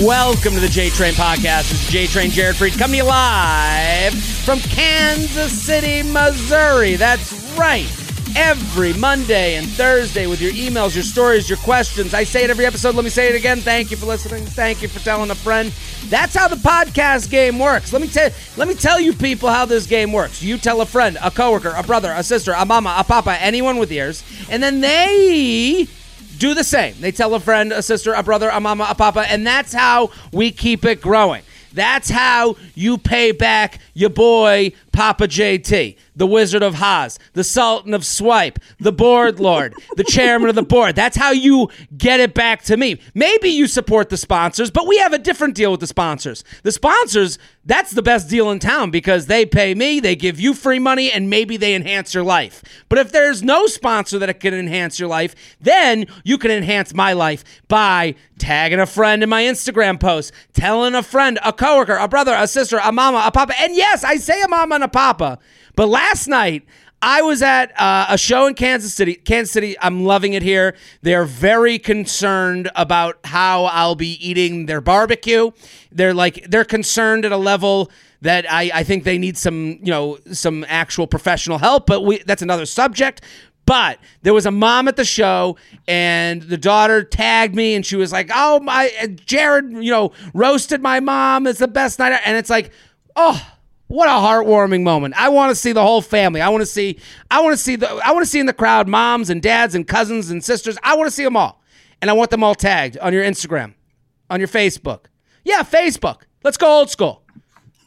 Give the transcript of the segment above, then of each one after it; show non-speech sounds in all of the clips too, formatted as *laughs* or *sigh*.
Welcome to the J Train Podcast. This is J Train Jared Freid coming to you live from Kansas City, Missouri. That's right. Every Monday and Thursday with your emails, your stories, your questions. I say it every episode. Let me say it again. Thank you for listening. Thank you for telling a friend. That's how the podcast game works. Let me tell let me tell you people how this game works. You tell a friend, a coworker, a brother, a sister, a mama, a papa, anyone with ears, and then they do the same. They tell a friend, a sister, a brother, a mama, a papa, and that's how we keep it growing. That's how you pay back your boy Papa JT, the Wizard of Haas, the Sultan of Swipe, the Board Lord, the Chairman of the Board. That's how you get it back to me. Maybe you support the sponsors, but we have a different deal with the sponsors. The sponsors, that's the best deal in town because they pay me, they give you free money, and maybe they enhance your life. But if there's no sponsor that can enhance your life, then you can enhance my life by tagging a friend in my Instagram post, telling a friend, a coworker, a brother, a sister, a mama, a papa. And yes, I say a mama and a papa. But last night, I was at uh, a show in Kansas City. Kansas City, I'm loving it here. They're very concerned about how I'll be eating their barbecue. They're like they're concerned at a level that I, I think they need some you know some actual professional help. But we that's another subject. But there was a mom at the show, and the daughter tagged me, and she was like, "Oh my, Jared, you know, roasted my mom. It's the best night." And it's like, oh what a heartwarming moment. I want to see the whole family. I want to see I want to see the I want to see in the crowd moms and dads and cousins and sisters. I want to see them all. And I want them all tagged on your Instagram, on your Facebook. Yeah, Facebook. Let's go old school.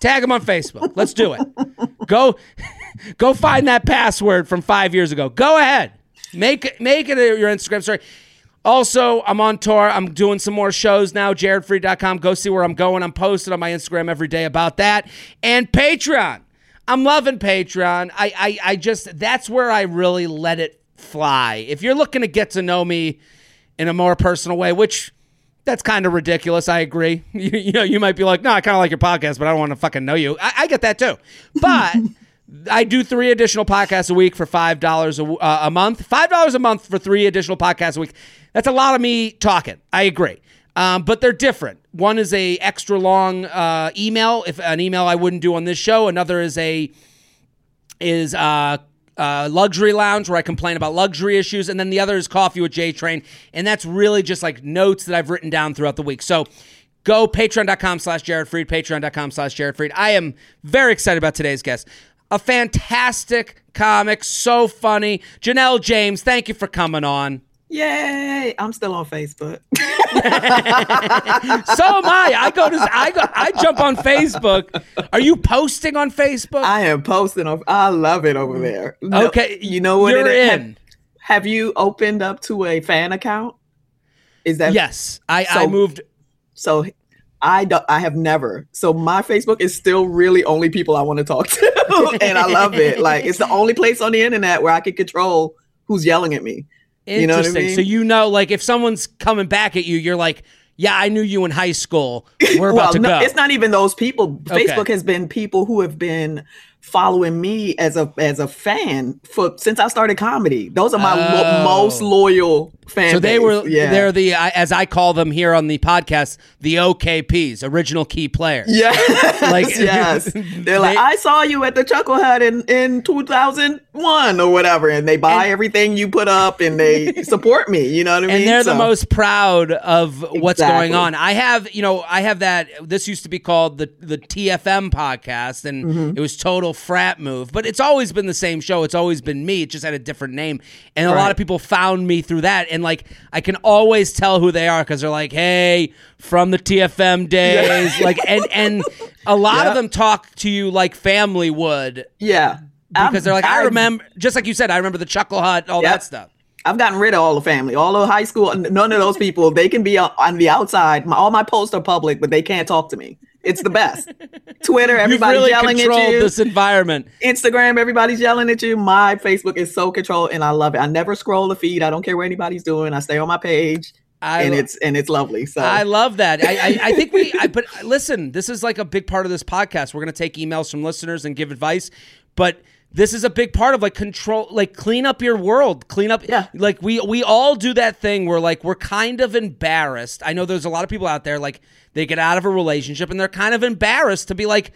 Tag them on Facebook. Let's do it. *laughs* go *laughs* go find that password from 5 years ago. Go ahead. Make it make it your Instagram story. Also, I'm on tour. I'm doing some more shows now. JaredFreid.com. Go see where I'm going. I'm posting on my Instagram every day about that. And Patreon. I'm loving Patreon. I, I, I just, that's where I really let it fly. If you're looking to get to know me in a more personal way, which that's kind of ridiculous. I agree. *laughs* You, you, know, you might be like, no, I kind of like your podcast, but I don't want to fucking know you. I, I get that too. But. *laughs* I do three additional podcasts a week for five dollars a, uh, a month. Five dollars a month for three additional podcasts a week. That's a lot of me talking. I agree. Um, but they're different. One is a extra long uh, email, if an email I wouldn't do on this show. Another is a is uh, uh, luxury lounge where I complain about luxury issues, and then the other is coffee with J Train, and that's really just like notes that I've written down throughout the week. So go patreon.com slash Jared Freid, patreon.com slash Jared Freid. I am very excited about today's guest. A fantastic comic, so funny. Janelle James, thank you for coming on. Yay! I'm still on Facebook. *laughs* so am I. I go to I go I jump on Facebook. Are you posting on Facebook? I am posting on I love it over there. No, okay. You know what you're it in. Have, have, you opened up to a fan account? Is that Yes. I, so, I moved so I don't, I have never. So my Facebook is still really only people I want to talk to. *laughs* and I love it. Like it's the *laughs* only place on the internet where I can control who's yelling at me. Interesting. You know I mean? So you know, like if someone's coming back at you, you're like, yeah, I knew you in high school. *laughs* We're about well, to no, go. It's not even those people. Okay. Facebook has been people who have been following me as a as a fan for since I started comedy. Those are my oh. lo- most loyal fans. So they were yeah. they're the as I call them here on the podcast, the OKPs, original key players. Yeah. *laughs* like *laughs* yes. *laughs* They're like I saw you at the Chuckle Hut in in 2001 or whatever and they buy and, everything you put up and they support me, you know what I mean? And they're so. the most proud of what's exactly. going on. I have, you know, I have that this used to be called the the TFM podcast and mm-hmm. it was total frat move, but it's always been the same show. It's always been me. It just had a different name. And a lot of people found me through that. And like, I can always tell who they are because they're like, hey, from the TFM *laughs* days. Yeah. like, and, and a lot of them talk to you like family would. Yeah. Because I'm, they're like, I, I remember, just like you said, I remember the Chuckle Hut, all that stuff. I've gotten rid of all the family, all the high school. None of those people. They can be uh, on the outside. My, all my posts are public, but they can't talk to me. It's the best. *laughs* Twitter, everybody's really yelling at you. This environment. Instagram, everybody's yelling at you. My Facebook is so controlled, and I love it. I never scroll the feed. I don't care what anybody's doing. I stay on my page. I, and it's and it's lovely. So I love that. I I, I think we. I, but listen, this is like a big part of this podcast. We're going to take emails from listeners and give advice, but this is a big part of like control like clean up your world clean up Yeah. like we we all do that thing where like we're kind of embarrassed i know there's a lot of people out there like they get out of a relationship and they're kind of embarrassed to be like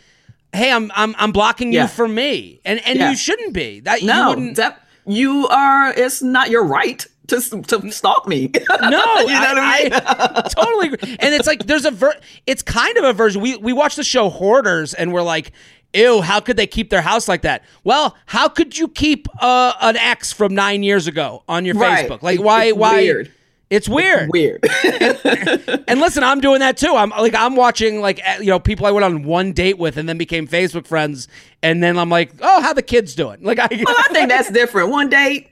hey i'm i'm, I'm blocking Yeah. you for me and and Yeah. you shouldn't be that you No, wouldn't that you are. It's not your right to to stalk me. *laughs* No, you know what I mean. *laughs* totally agree. And it's like there's a ver- it's kind of a version. We we watch the show Hoarders and we're like, ew, how could they keep their house like that? Well, how could you keep uh, an ex from nine years ago on your Right. Facebook? Like why it's why weird. It's weird. Weird. *laughs* And listen, I'm doing that too. I'm like I'm watching like eh, you know people I went on one date with and then became Facebook friends, and then I'm like, oh, how the kids doing? Like I well, I think that's different. One date,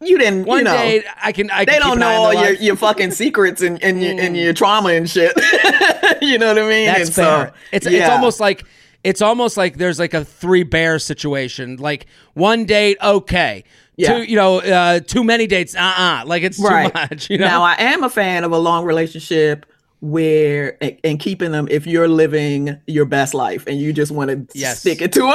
you didn't. one you know, date I can I they can don't know all your, life. your fucking secrets and, and, your, and your trauma and shit. *laughs* you know what I mean? That's and fair. So, it's it's almost like it's almost like there's like a three bear situation. Like one date, okay. Yeah. Two, you know, uh, too many dates, uh, uh Like it's right. too much. You know. Now, I am a fan of a long relationship where and, and keeping them if you're living your best life and you just want to Yes. stick it to *laughs* them.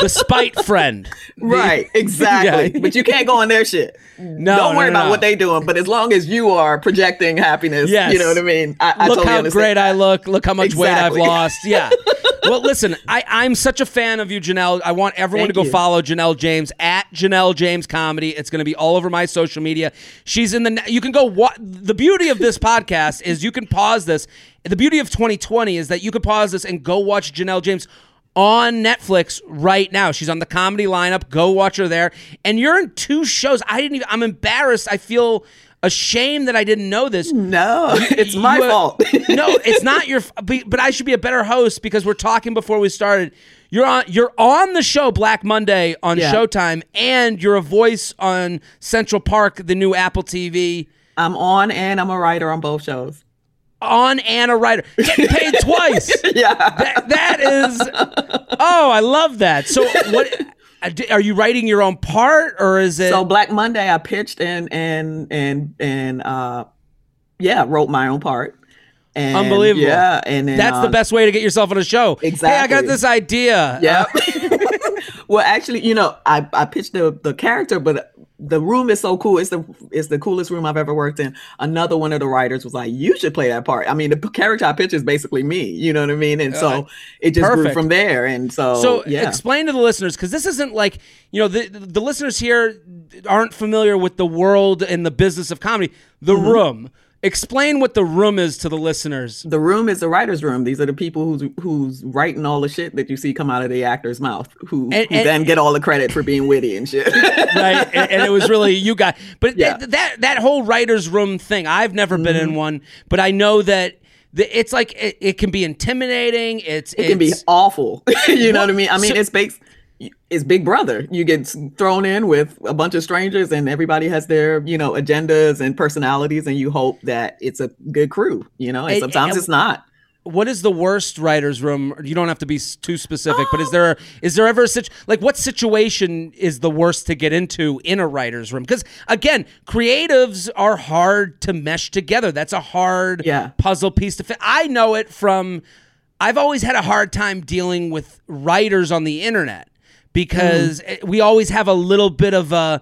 The spite friend. *laughs* Right, *laughs* exactly. Yeah. But you can't go on their shit. No, Don't worry no, about no. what they doing. But as long as you are projecting happiness, Yes. you know what I mean. I, I look totally how understand. great I look. Look how much weight I've lost. Yeah. *laughs* well, listen, I, I'm such a fan of you, Janelle. I want everyone Thank to go you. follow Janelle James at Janelle James Comedy. It's going to be all over my social media. She's in the. You can go. What the beauty of this podcast is, you can pause this. The beauty of 2020 is that you can pause this and go watch Janelle James. On Netflix right now. She's on the comedy lineup. Go watch her there. And you're in two shows. I didn't even, I'm embarrassed. I feel ashamed that I didn't know this. No, it's my You, uh, fault. *laughs* no, it's not your. But but I should be a better host because we're talking before we started. You're on. You're on the show Black Monday on Yeah. Showtime, and you're a voice on Central Park, the new Apple TV. I'm on and I'm a writer on both shows. On Anna Ryder, getting paid *laughs* twice. Yeah. That, that is. Oh, I love that. So what? uh, Are you writing your own part, or is it? So Black Monday, I pitched and and and and uh, yeah, wrote my own part. And, Unbelievable. Yeah, and then, that's the uh, best way to get yourself on a show. Exactly. Hey, I got this idea. Yeah. *laughs* well, actually, you know, I I pitched the the character, but the room is so cool. It's the it's the coolest room I've ever worked in. Another one of the writers was like, "You should play that part." I mean, the character I pitched is basically me. You know what I mean? And so it just grew from there. And so, So yeah. explain to the listeners because this isn't like you know the the listeners here aren't familiar with the world and the business of comedy. The Mm-hmm. room. Explain what the room is to the listeners. the room is the writer's room. These are the people who's who's writing all the shit that you see come out of the actor's mouth, who, And- who and- then get all the credit for being witty and shit. *laughs* right? and, and it was really you guys. But Yeah. th- that that whole writers' room thing, I've never been Mm-hmm. in one, but I know that the, it's like it, it can be intimidating. It's it can be awful. *laughs* you know What- what I mean? I mean, so- it's based. It's Big Brother. You get thrown in with a bunch of strangers, and everybody has their, you know, agendas and personalities, and you hope that it's a good crew, you know. And And- sometimes and- it's not. what is the worst writers' room? You don't have to be too specific, but is oh. there is there ever a situ- like what situation is the worst to get into in a writers' room? Because again, creatives are hard to mesh together. That's a hard Yeah. puzzle piece to fit. I know it from. I've always had a hard time dealing with writers on the internet because Mm. we always have a little bit of a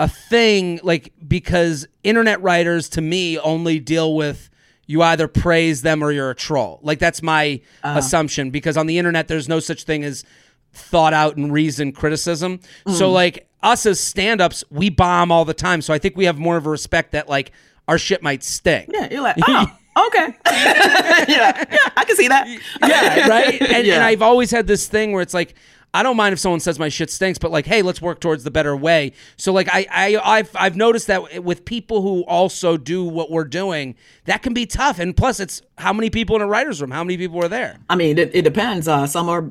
a thing like because internet writers to me only deal with you either praise them or you're a troll. Like that's my Uh-huh. assumption because on the internet there's no such thing as thought out and reasoned criticism. Mm. So like us as stand-ups, we bomb all the time. So I think we have more of a respect that like our shit might stink. Yeah, you're like, *laughs* oh, okay, *laughs* yeah, yeah, I can see that. yeah, right. *laughs* And, and I've always had this thing where it's like, I don't mind if someone says my shit stinks, but like, hey, let's work towards the better way. So like, I, I, I've, I've noticed that with people who also do what we're doing, that can be tough. And plus, it's how many people in a writer's room? How many people are there? I mean, it, it depends. Uh, some are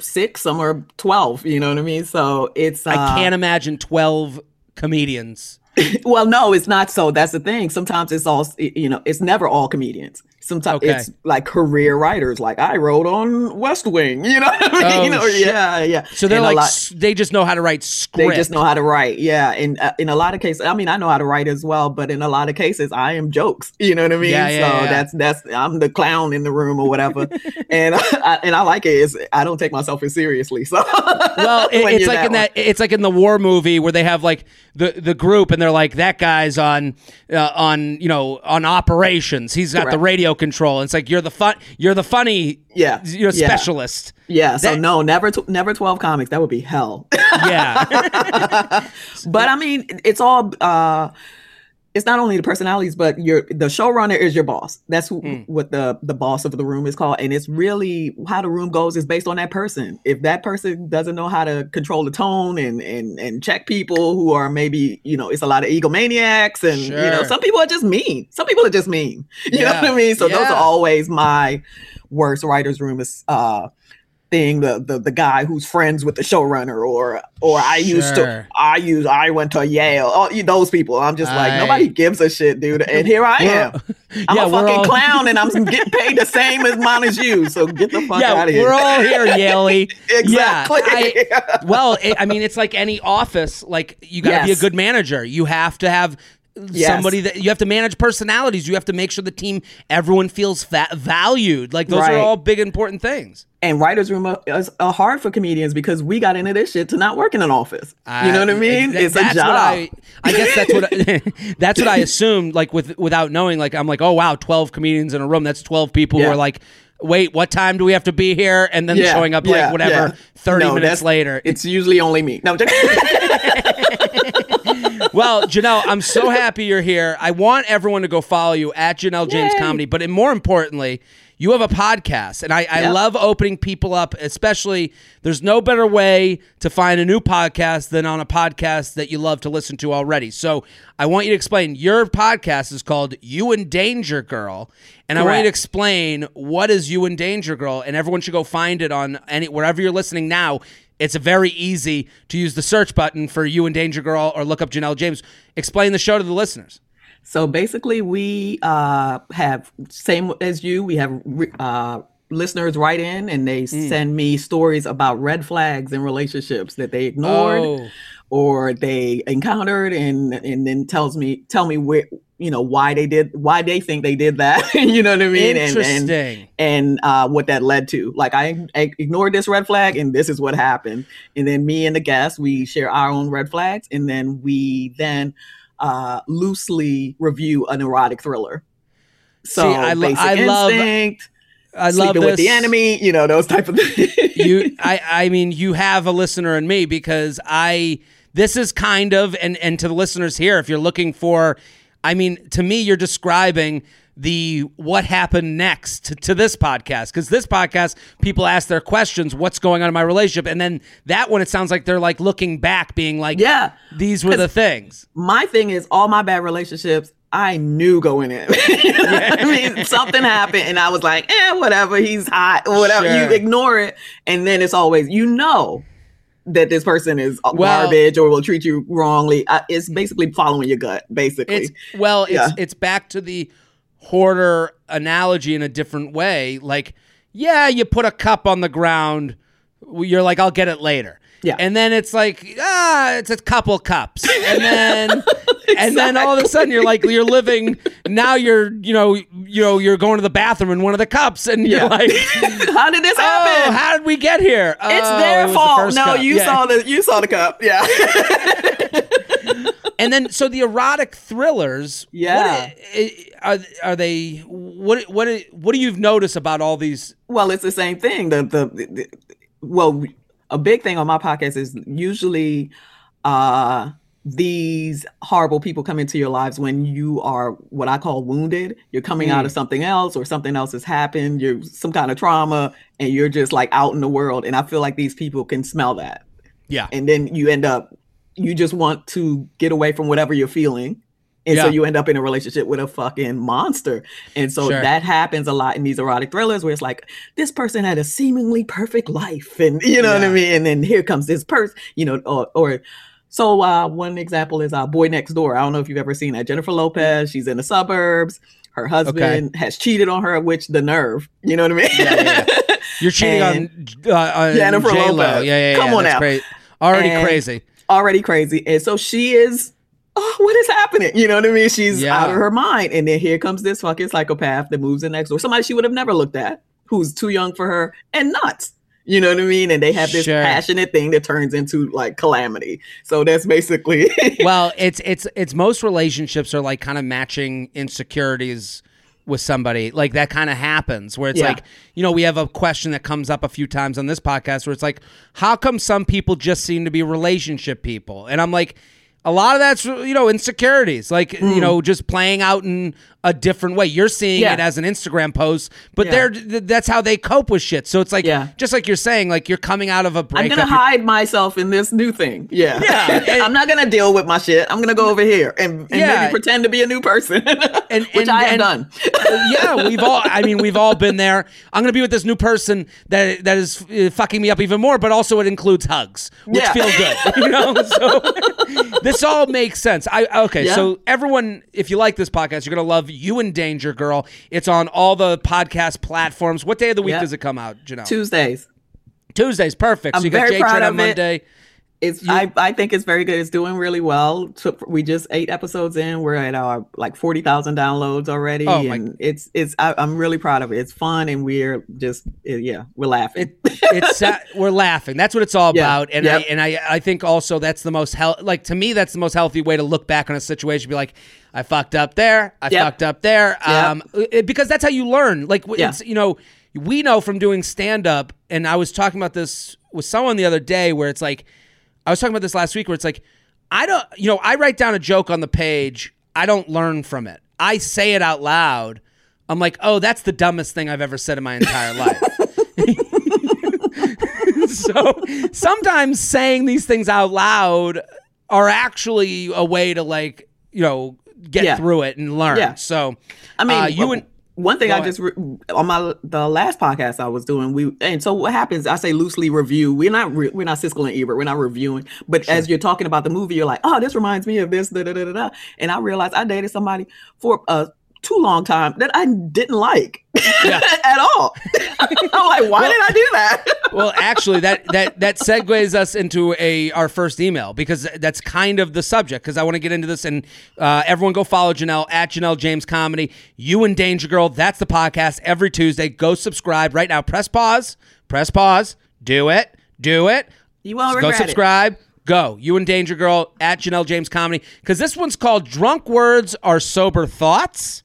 six, some are twelve. You know what I mean? So it's. Uh, I can't imagine twelve comedians. *laughs* Well, no, it's not so. That's the thing. Sometimes it's all, you know, it's never all comedians. Sometimes Okay. it's like career writers, like I wrote on West Wing, *laughs* you know what I mean? Oh, Or, shit. yeah, yeah. So they're like lot- they just know how to write they just know how to write, yeah. And uh, in a lot of cases, I mean, I know how to write as well, but in a lot of cases, I am jokes. You know what I mean? Yeah, yeah, so yeah. that's that's I'm the clown in the room or whatever, *laughs* and *laughs* I, and I like it. It's, I don't take myself as seriously. So well, it- it's like in one. that it's like in the war movie where they have like the the group and they're like that guy's on uh, on you know on operations. He's got the radio control. It's like you're the fun you're the funny Yeah, you know yeah. specialist. Yeah, so That- no, never, tw- never twelve comics. That would be hell. Yeah. *laughs* but I mean, it's all. uh It's not only the personalities, but your the showrunner is your boss. That's who, Mm. what the the boss of the room is called, and it's really how the room goes is based on that person. If that person doesn't know how to control the tone and and and check people who are maybe you know, it's a lot of egomaniacs, and you know, some people are just mean. Some people are just mean. *laughs* You know what I mean? So those are always my worst writers' room is uh thing the, the the guy who's friends with the showrunner or or I used to I use I went to Yale. Oh those people. I'm just like I- nobody gives a shit dude. And here I am. *laughs* I'm a fucking all- clown and I'm *laughs* getting paid the same amount as you. So get the fuck yeah, out of here. we're all here, *laughs* Yaley. exactly. Yeah, I, well, it, I mean, it's like any office. Like you got to be a good manager. You have to have Yes. somebody that you have to manage personalities. You have to make sure the team, everyone feels fa- valued. Like those are all big important things. and writers room are, is, are hard for comedians because we got into this shit to not work in an office you know what I mean th- it's a job I, I guess that's what I, *laughs* that's what I assumed. Like with without knowing, like I'm like, oh wow, twelve comedians in a room. That's twelve people who are like. Wait, what time do we have to be here? And then Yeah, showing up yeah, like whatever, yeah. thirty No, minutes later. it's usually only me no. *laughs* *laughs* Well, Janelle, I'm so happy you're here. I want everyone to go follow you at Janelle James Yay. Comedy, but more importantly, you have a podcast, and I, love opening people up. Especially, there's no better way to find a new podcast than on a podcast that you love to listen to already. So, I want you to explain. Your podcast is called "You in Danger Girl," and I want you to explain what is "You in Danger Girl," and everyone should go find it on any wherever you're listening now. It's very easy to use the search button for "You in Danger Girl" or look up Janelle James. Explain the show to the listeners. So basically, we uh, have same as you. We have uh, listeners write in and they Mm. send me stories about red flags in relationships that they ignored Oh. or they encountered, and and then tells me tell me where you know why they did why they think they did that. *laughs* you know what I mean? And- Interesting. And, and uh, what that led to. Like I, I ignored this red flag, and this is what happened. And then me and the guest, we share our own red flags, and then we then uh, loosely review an erotic thriller. So See, I lo- basic I love- instinct, I love this. with the enemy, you know those type of things. you, *laughs* I, I mean, you have a listener in me because I. This is kind of, and and to the listeners here, if you're looking for, I mean, to me, you're describing the what happened next to, to this podcast because this podcast people ask their questions what's going on in my relationship and then that one it sounds like they're like looking back being like yeah, these were the things my thing is all my bad relationships. I knew going in. You know what I mean, something happened, and I was like, "Eh, whatever. He's hot, whatever." Sure. You ignore it, and then it's always you know that this person is Well- garbage or will treat you wrongly. Uh, it's basically following your gut, basically. It's well, it's Yeah. it's back to the hoarder analogy in a different way. Like, yeah, you put a cup on the ground, you're like, I'll get it later. Yeah. And then it's like, ah, it's a couple cups. And then *laughs* and then all of a sudden you're like you're living now you're, you know, you know, you're going to the bathroom in one of the cups and Yeah. you're like, *laughs* How did this Oh, happen? how did we get here? it's Oh, their the fault. first No, cup. you Yeah. saw the you saw the cup. Yeah. *laughs* and then so the erotic thrillers Yeah. what, are are they what what what do you notice about all these Well, it's the same thing. The, the the well, a big thing on my podcast is usually uh these horrible people come into your lives when you are what I call wounded. You're coming out Mm. of something else or something else has happened, you're some kind of trauma and you're just like out in the world and I feel like these people can smell that. yeah And then you end up you just want to get away from whatever you're feeling. And so you end up in a relationship with a fucking monster. And so Sure. that happens a lot in these erotic thrillers where it's like, this person had a seemingly perfect life. And *laughs* you know what I mean? And then here comes this person, you know, or, or so uh, one example is uh, Boy Next Door. I don't know if you've ever seen that. Jennifer Lopez, she's in the suburbs. Her husband has cheated on her, which the nerve. You know what I mean? Yeah, yeah. *laughs* You're cheating on, uh, on Jennifer J-Lo. Lopez. Yeah, yeah, yeah. Come on now. cra- Already And- crazy. already crazy. And so she is, oh, what is happening? You know what I mean? She's Yeah. out of her mind. And then here comes this fucking psychopath that moves in next door. Somebody she would have never looked at, who's too young for her and nuts. You know what I mean? And they have this Sure. passionate thing that turns into like calamity. So that's basically *laughs* well, it's it's it's most relationships are like kind of matching insecurities with somebody. Like that kind of happens where it's Yeah. like, you know, we have a question that comes up a few times on this podcast where it's like, how come some people just seem to be relationship people? And I'm like, a lot of that's you know insecurities, like you hmm. know, just playing out in a different way. You're seeing. Yeah. it as an Instagram post, but Yeah. they're th- that's how they cope with shit. So it's like, Yeah. just like you're saying, like you're coming out of a I'm gonna hide myself in this new thing. Yeah. Yeah, *laughs* and- I'm not gonna deal with my shit. I'm gonna go over here and, and maybe pretend to be a new person. *laughs* And- which and- I have done. *laughs* yeah, we've all. I mean, we've all been there. I'm gonna be with this new person that that is uh, fucking me up even more, but also it includes hugs, which feel good. You know, so this all makes sense. I okay. So everyone, if you like this podcast, you're gonna love You in Danger Girl. It's on all the podcast platforms. What day of the week Yeah. does it come out, Janelle? Tuesdays. Tuesdays. Perfect. I'm so you got very J proud on of it. Monday. It's I, I think it's very good. It's doing really well. Took we just eight episodes in. We're at our like forty thousand downloads already, Oh, my- and it's it's I, I'm really proud of it. It's fun, and we're just yeah, we're laughing. It, it's uh, *laughs* we're laughing. That's what it's all Yeah. about. And I and I I think also that's the most hel- like to me that's the most healthy way to look back on a situation. Be like, I fucked up there. I Yep. fucked up there. Yep. Um, it- because that's how you learn. Like Yeah. it's you know we know from doing stand up. And I was talking about this with someone the other day where it's like I was talking about this last week where it's like I don't you know I write down a joke on the page. I don't learn from it. I say it out loud. I'm like, oh, that's the dumbest thing I've ever said in my entire *laughs* life. *laughs* so sometimes saying these things out loud are actually a way to like you know get Yeah. through it and learn. Yeah. So I mean, uh, you w- and one thing I ahead. just re- on my the last podcast I was doing, we and so what happens? I say loosely review. We're not re, we're not Siskel and Ebert. We're not reviewing. But as you're talking about the movie, you're like, oh, this reminds me of this. Da, da, da, da, da. And I realized I dated somebody for a too long time that I didn't like Yeah. *laughs* at all. *laughs* I'm like, why did I do that? *laughs* well, actually, that that that segues us into a our first email because that's kind of the subject. Because I want to get into this, and uh, everyone go follow Janelle at Janelle James Comedy. You in Danger Girl. That's the podcast every Tuesday. Go subscribe right now. Press pause. Press pause. Do it. Do it. You won't go regret it. subscribe. Go. You in Danger Girl at Janelle James Comedy. Because this one's called Drunk Words Are Sober Thoughts.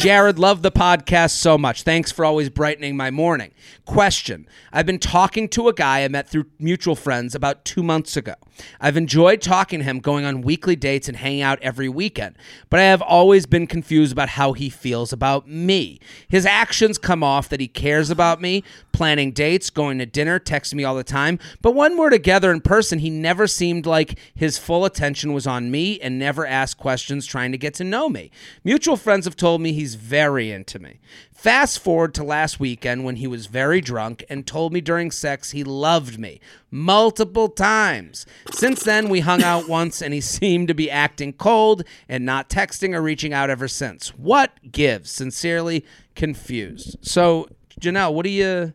Jared, love the podcast so much. Thanks for always brightening my morning. Question I've been talking to a guy I met through mutual friends about two months ago. I've enjoyed talking to him, going on weekly dates and hanging out every weekend, but I have always been confused about how he feels about me. His actions come off that he cares about me, planning dates, going to dinner, texting me all the time, but when we're together in person, he never seemed like his full attention was on me and never asked questions trying to get to know me. Mutual friends have told me he's very into me. Fast forward to last weekend when he was very drunk and told me during sex he loved me multiple times. Since then, we hung out once and he *laughs* seemed to be acting cold and not texting or reaching out ever since. What gives? Sincerely confused. So, Janelle, what do you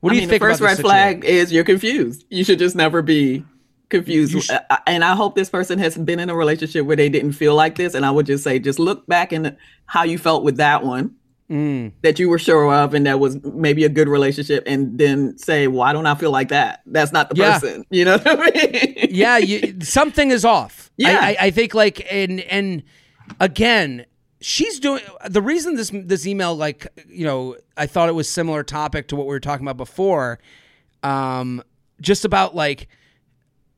what do I you mean, think the first red flag is you're confused. You should just never be confused. Sh- Uh, and I hope this person has been in a relationship where they didn't feel like this. And I would just say, just look back and how you felt with that one Mm. that you were sure of, and that was maybe a good relationship, and then say, why don't I feel like that? That's not the Yeah. person. *laughs* You know what I mean? yeah, you, something is off. Yeah. I, I, I think like and and again, she's doing the reason this this email like you know I thought it was similar topic to what we were talking about before, um, just about like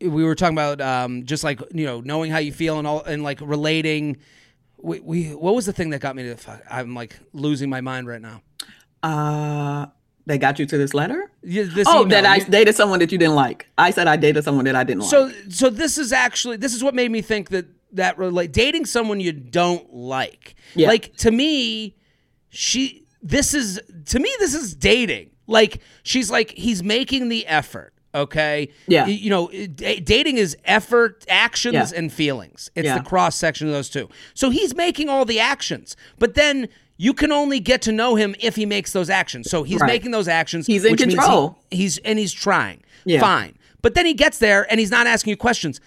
we were talking about um, just like you know knowing how you feel and all and like relating. We, we what was the thing that got me to the fuck, I'm like losing my mind right now. Uh, they got you to this letter? Yeah, This Oh, email. that I dated someone that you didn't like. I said I dated someone that I didn't So like. So so this is actually this is what made me think that that relate dating someone you don't like. Yeah. Like to me, she this is to me this is dating. Like she's like he's making the effort. Okay. Yeah. You know, d- dating is effort, actions, Yeah. and feelings. It's Yeah. the cross section of those two. So he's making all the actions, but then you can only get to know him if he makes those actions. So he's Right. making those actions. He's in means he- control. he's and he's trying. Yeah. Fine. But then he gets there and he's not asking you questions.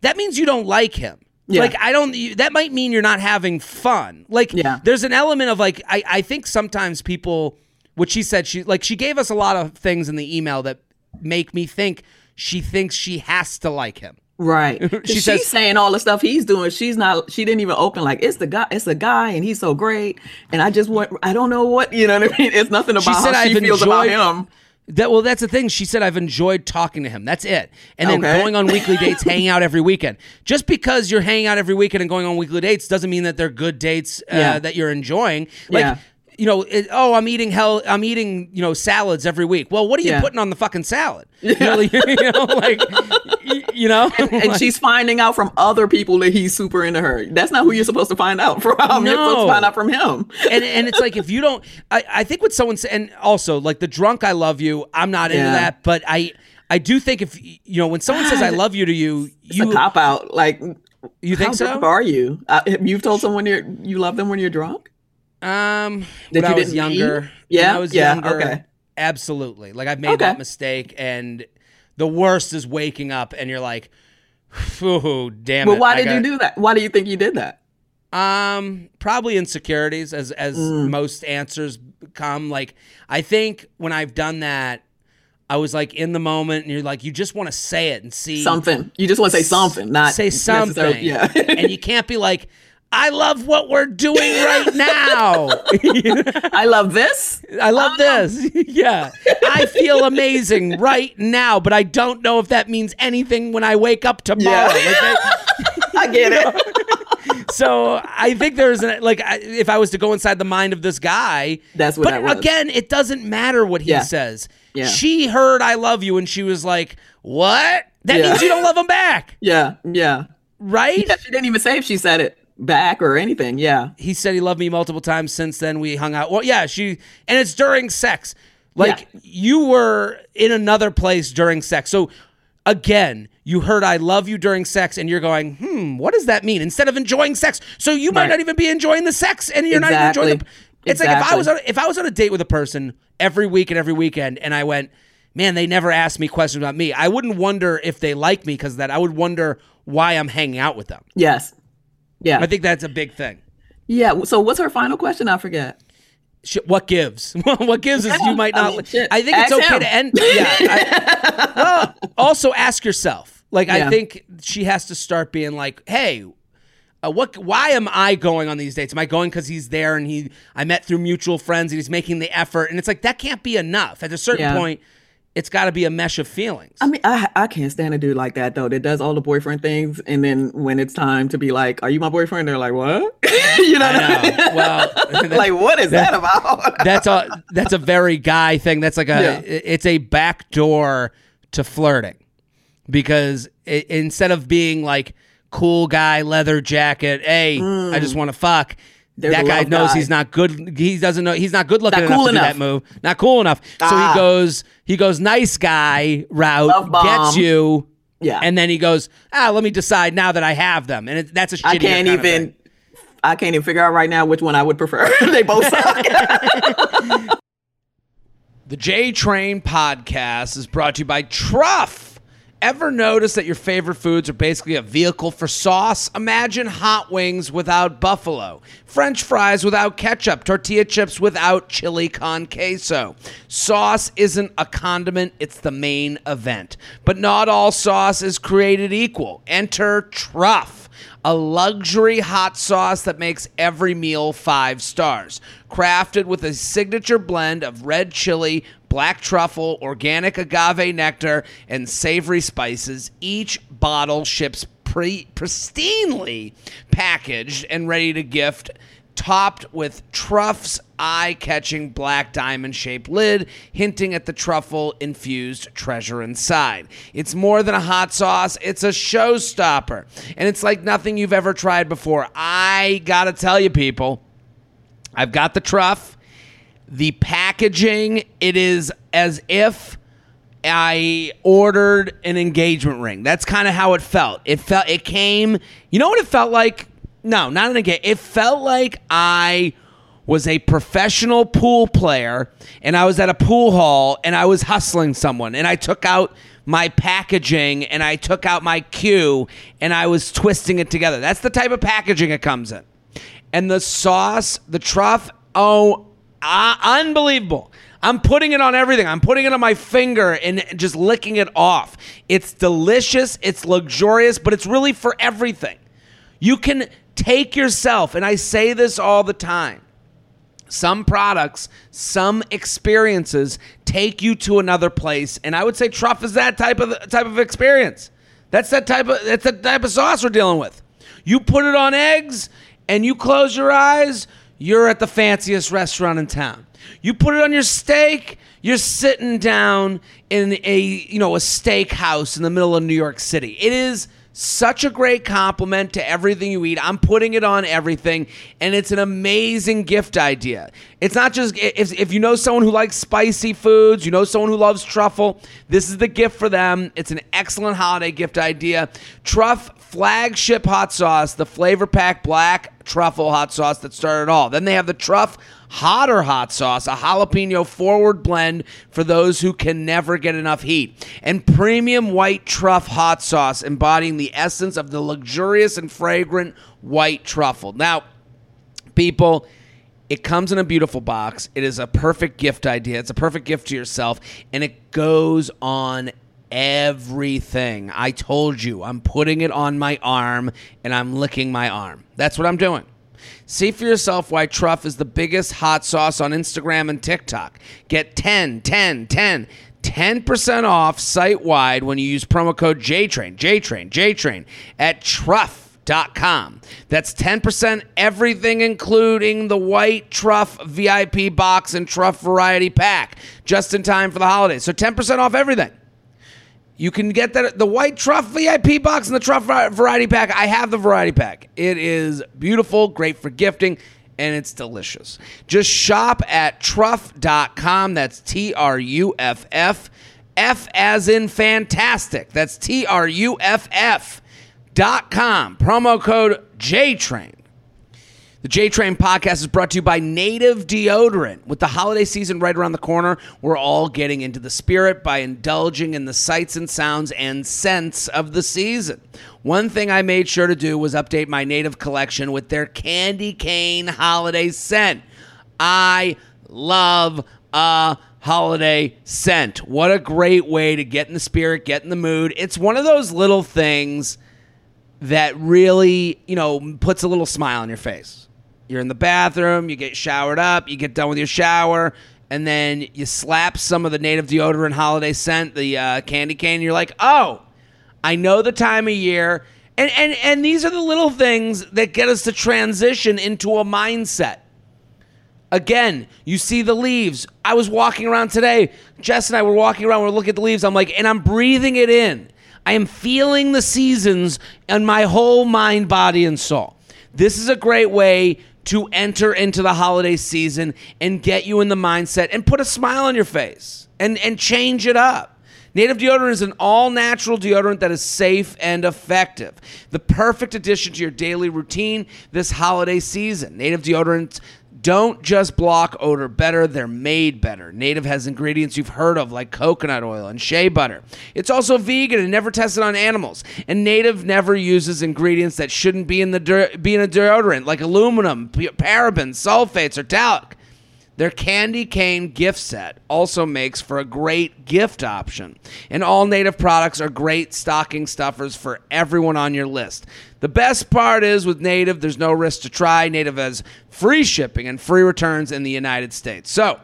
That means you don't like him. Yeah. Like I don't. you- That might mean you're not having fun. Like Yeah. there's an element of like I. I think sometimes people. What she said, she like she gave us a lot of things in the email that make me think she thinks she has to like him. Right. *laughs* She she's saying all the stuff he's doing. She's not. She didn't even open like it's the guy. It's the guy, and he's so great. And I just want. I don't know what you know what I mean. It's nothing about she said, how she "I've feels about enjoyed- him. That well, that's the thing. She said I've enjoyed talking to him. That's it. And then Okay. going on weekly dates, *laughs* hanging out every weekend. Just because you're hanging out every weekend and going on weekly dates doesn't mean that they're good dates uh, Yeah. that you're enjoying. Like, Yeah. You know, it, oh, I'm eating hell. I'm eating you know salads every week. Well, what are you Yeah. putting on the fucking salad? *laughs* *laughs* You know, like, you know, like you know, And she's finding out from other people that he's super into her. That's not who you're supposed to find out *laughs* from. You're supposed No. to find out from him. and and it's like if you don't, I, I think what someone said, and also like the drunk I love you, I'm not into Yeah. that, but I I do think if you know when someone says I love you to you, It's you a cop out. Like, you think how so? drunk are you? Uh, you've told someone you're you love them when you're drunk. Um, That when I you was didn't younger, mean? Yeah? when I was Yeah, younger, okay. absolutely. Like I've made Okay. that mistake, and the worst is waking up and you're like, "Ooh, damn Well, it!" why I did got- you do that? Why do you think you did that? Um, probably insecurities, as as Mm. most answers come. Like I think when I've done that, I was like in the moment, and you're like, you just want to say it and see Something. You just want to say something, not say something, Yeah. *laughs* and you can't be like. I love what we're doing right now. *laughs* I love this. I love oh, this. *laughs* yeah. I feel amazing right now, but I don't know if that means anything when I wake up tomorrow. Yeah. Like, *laughs* I get it. so I think there's an, like, I- if I was to go inside the mind of this guy, That's what but that again, it doesn't matter what he Yeah. says. Yeah. She heard I love you and she was like, what? That means you don't love him back, Yeah, yeah. right? She didn't even say if she said it back or anything. Yeah. he said he loved me multiple times since then we hung out well yeah she and it's during sex like Yeah. you were in another place during sex so again you heard i love you during sex and you're going hmm what does that mean instead of enjoying sex so you might Right. not even be enjoying the sex and you're not even enjoying the Exactly. it's like if i was on if i was on a date with a person every week and every weekend and i went man they never asked me questions about me i wouldn't wonder if they like me because of that i would wonder why i'm hanging out with them Yes. Yeah. i think that's a big thing yeah. So what's her final question? I forget. Sh- what gives? *laughs* what gives is you might I not. mean. I think it's Ask okay him. to end. Yeah. *laughs* I- well, also ask yourself. Like I think she has to start being like, hey. Uh, what? Why am I going on these dates? Am I going because he's there and he I met through mutual friends and he's making the effort? And it's like that can't be enough. At a certain Yeah. point, it's got to be a mesh of feelings. I mean, I I can't stand a dude like that though. That does all the boyfriend things, and then when it's time to be like, "Are you my boyfriend?" They're like, "What?" *laughs* you know? I know. Well, *laughs* *laughs* like, what is that about? that's a that's a very guy thing. That's like a Yeah. it's a back door to flirting because i instead of being like cool guy leather jacket, hey, I mm. just want to fuck. That guy knows guy. he's not good. He doesn't know he's not good looking Not enough cool to do enough. that move. Not cool enough. So Ah. he goes he goes nice guy route, gets you, Yeah. and then he goes ah let me decide now that I have them, and it, that's a shitty. I can't even. I can't even figure out right now which one I would prefer. *laughs* they both suck. *laughs* The J Train podcast is brought to you by Truff. Ever notice that your favorite foods are basically a vehicle for sauce? Imagine hot wings without buffalo, French fries without ketchup, tortilla chips without chili con queso. Sauce isn't a condiment, it's the main event. But not all sauce is created equal. Enter Truff a luxury hot sauce that makes every meal five stars. Crafted with a signature blend of red chili, black truffle, organic agave nectar, and savory spices, each bottle ships pre- pristinely packaged and ready to gift topped with Truff's eye catching black diamond shaped lid, hinting at the truffle infused treasure inside. It's more than a hot sauce, it's a showstopper. And it's like nothing you've ever tried before. I gotta tell you, people, I've got the Truff. The packaging, it is as if I ordered an engagement ring. That's kind of how it felt. It felt it came. You know what it felt like? No, not an engagement. It felt like I was a professional pool player and I was at a pool hall and I was hustling someone and I took out my packaging and I took out my cue and I was twisting it together. That's the type of packaging it comes in. And the sauce, the truff, oh, uh, unbelievable. I'm putting it on everything. I'm putting it on my finger and just licking it off. It's delicious, it's luxurious, but it's really for everything. You can take yourself, and I say this all the time some products, some experiences take you to another place, and I would say truff is that type of type of experience. That's that type of that's the type of sauce we're dealing with. You put it on eggs and you close your eyes, you're at the fanciest restaurant in town. You put it on your steak, you're sitting down in a you know a steakhouse in the middle of New York City. It is such a great compliment to everything you eat. I'm putting it on everything, and it's an amazing gift idea. It's not just if, if you know someone who likes spicy foods, you know someone who loves truffle, this is the gift for them. It's an excellent holiday gift idea. Truff flagship hot sauce, the flavor pack black truffle hot sauce that started all. Then they have the truff hotter hot sauce, a jalapeno forward blend for those who can never get enough heat, and premium white truff hot sauce embodying the essence of the luxurious and fragrant white truffle. Now, people, it comes in a beautiful box. It is a perfect gift idea. It's a perfect gift to yourself, and it goes on everything. I told you, I'm putting it on my arm and I'm licking my arm. That's what I'm doing. See for yourself why Truff is the biggest hot sauce on Instagram and TikTok. Get 10, 10, 10. 10% off site wide when you use promo code JTRAIN, JTRAIN, JTRAIN at truff.com. That's 10% everything, including the white truff VIP box and truff variety pack, just in time for the holidays. So 10% off everything. You can get that the white truff VIP box and the truff variety pack. I have the variety pack. It is beautiful, great for gifting, and it's delicious. Just shop at truff.com. That's T R U F F. F as in fantastic. That's T R U F F dot com. Promo code JTRAIN. The J Train podcast is brought to you by Native Deodorant. With the holiday season right around the corner, we're all getting into the spirit by indulging in the sights and sounds and scents of the season. One thing I made sure to do was update my Native collection with their candy cane holiday scent. I love a holiday scent. What a great way to get in the spirit, get in the mood. It's one of those little things that really, you know, puts a little smile on your face you're in the bathroom, you get showered up, you get done with your shower, and then you slap some of the native deodorant holiday scent, the uh, candy cane. you're like, oh, I know the time of year. And, and, and these are the little things that get us to transition into a mindset. Again, you see the leaves. I was walking around today. Jess and I were walking around. We're looking at the leaves. I'm like, and I'm breathing it in. I am feeling the seasons in my whole mind, body, and soul. This is a great way to enter into the holiday season and get you in the mindset and put a smile on your face and, and change it up. Native deodorant is an all natural deodorant that is safe and effective. The perfect addition to your daily routine this holiday season. Native deodorant don't just block odor better, they're made better. Native has ingredients you've heard of like coconut oil and shea butter. It's also vegan and never tested on animals. And Native never uses ingredients that shouldn't be in the be in a deodorant like aluminum, parabens, sulfates, or talc. Their candy cane gift set also makes for a great gift option. And all native products are great stocking stuffers for everyone on your list. The best part is with Native, there's no risk to try. Native has free shipping and free returns in the United States. So,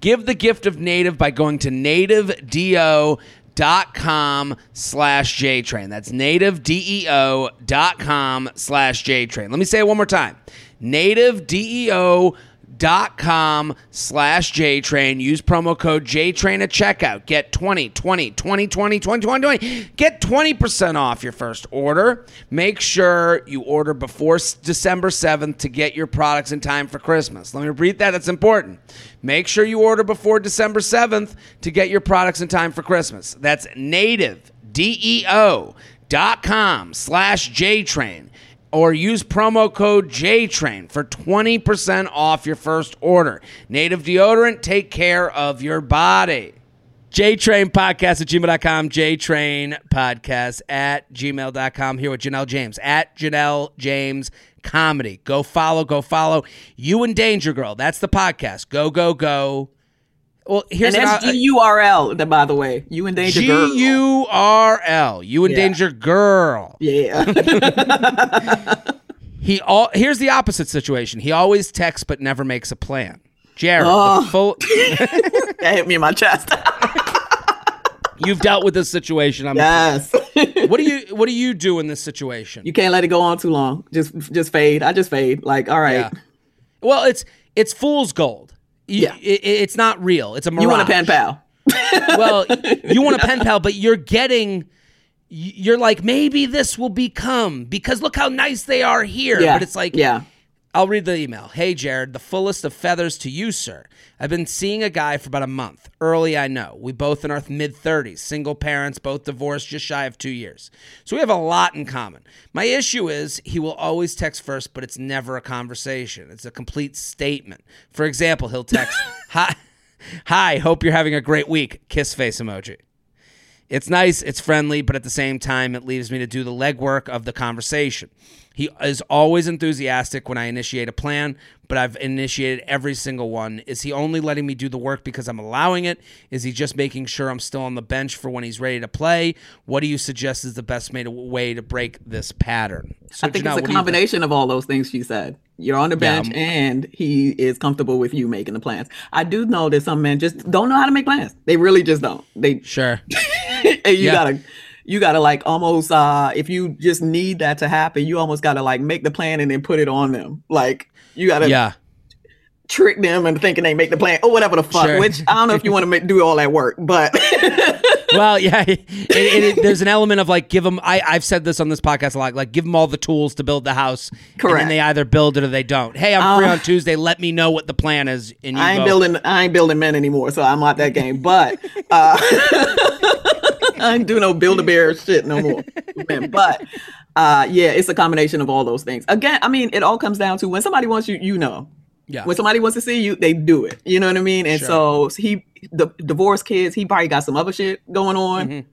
give the gift of Native by going to nativedeo.com slash JTrain. That's nativedeo.com slash JTrain. Let me say it one more time. Nativedeo.com dot com slash JTrain. Use promo code JTrain at checkout. Get 20, 20, 20, 20, 20, 20, 20. Get 20% off your first order. Make sure you order before December 7th to get your products in time for Christmas. Let me repeat that. That's important. Make sure you order before December 7th to get your products in time for Christmas. That's native, D-E-O dot com slash JTrain or use promo code JTRAIN for 20% off your first order. Native deodorant, take care of your body. JTrain podcast at gmail.com, JTrain podcast at gmail.com. Here with Janelle James at Janelle James Comedy. Go follow, go follow. You in Danger Girl. That's the podcast. Go, go, go. Well, here's And an- that's G U R L, by the way. You in Danger Girl. G U R L. You and Yeah. Girl. Yeah. *laughs* He all here's the opposite situation. He always texts but never makes a plan. Jared, Oh. the full *laughs* that hit me in my chest. *laughs* you've dealt with this situation. I'm, yes. What do you what do you do in this situation? you can't let it go on too long. Just just fade. I just fade. Like, all right. Yeah. Well, it's it's fool's gold. Yeah. it- it's not real. It's a mirage. You want a pen pal. *laughs* well, you want a pen *laughs* pal, but you're getting. You're like maybe this will become because look how nice they are here. Yeah. But it's like yeah. I'll read the email. Hey, Jared, the fullest of feathers to you, sir. I've been seeing a guy for about a month. Early, I know. We both in our mid 30s, single parents, both divorced just shy of two years. So we have a lot in common. My issue is he will always text first, but it's never a conversation. It's a complete statement. For example, he'll text, *laughs* Hi, hi, hope you're having a great week. Kiss face emoji. It's nice, it's friendly, but at the same time, it leaves me to do the legwork of the conversation. He is always enthusiastic when I initiate a plan, but I've initiated every single one. Is he only letting me do the work because I'm allowing it? Is he just making sure I'm still on the bench for when he's ready to play? What do you suggest is the best made- way to break this pattern? So, I think Janelle, it's a combination of all those things she said. You're on the bench I'm- and he is comfortable with you making the plans. I do know that some men just don't know how to make plans. They really just don't. They? Sure. *laughs* and you Yeah. gotta you gotta like almost uh if you just need that to happen, you almost gotta like make the plan and then put it on them. Like you gotta Yeah. trick them and thinking they make the plan or whatever the fuck. Sure. Which I don't know if you want to make, do all that work, but *laughs* well, yeah, *laughs* it, it, it- there's an element of like give them. I I've said this on this podcast a lot. Like give them all the tools to build the house, and Correct. then they either build it or they don't. Hey, I'm free Um, on Tuesday. Let me know what the plan is. And you I ain't go, building I ain't building men anymore, so I'm not that game. But uh *laughs* I ain't do no build a bear shit no more. But uh yeah, it's a combination of all those things. Again, I mean, it all comes down to when somebody wants you, you know. Yeah. When somebody wants to see you, they do it. You know what I mean? And so he the divorced kids, he probably got some other shit going on. Mhm.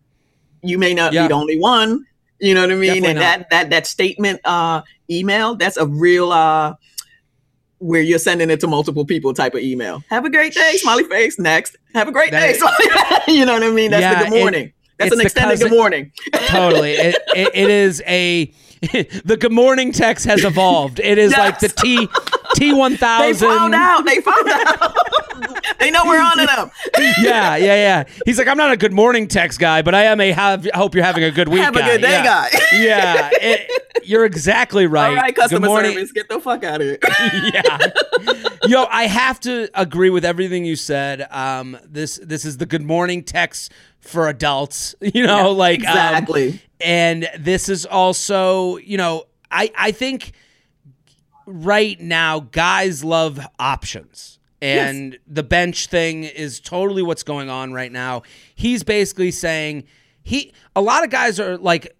You may not Yeah. be the only one. You know what I mean? Definitely and not. that that that statement uh email, that's a real uh where you're sending it to multiple people type of email. Have a great day, smiley face. Next. Have a great That day. is- *laughs* you know what I mean? That's Yeah, the good morning. That's it's an extended good morning. totally. It, it, it is a *laughs* the good morning text has evolved. It is like the T *laughs* T one They found out. They found out. *laughs* they know we're on to them. Yeah, yeah, yeah. He's like, I'm not a good morning text guy, but I am a have, hope you're having a good week Have a guy. good day yeah. guy. yeah, it- you're exactly right. All right, customer good morning. service, get the fuck out of here. yeah. Yo, I have to agree with everything you said. Um, this this is the good morning text for adults. You know, like um, exactly. And this is also, you know, I I think right now guys love options. And the bench thing is totally what's going on right now. He's basically saying he a lot of guys are like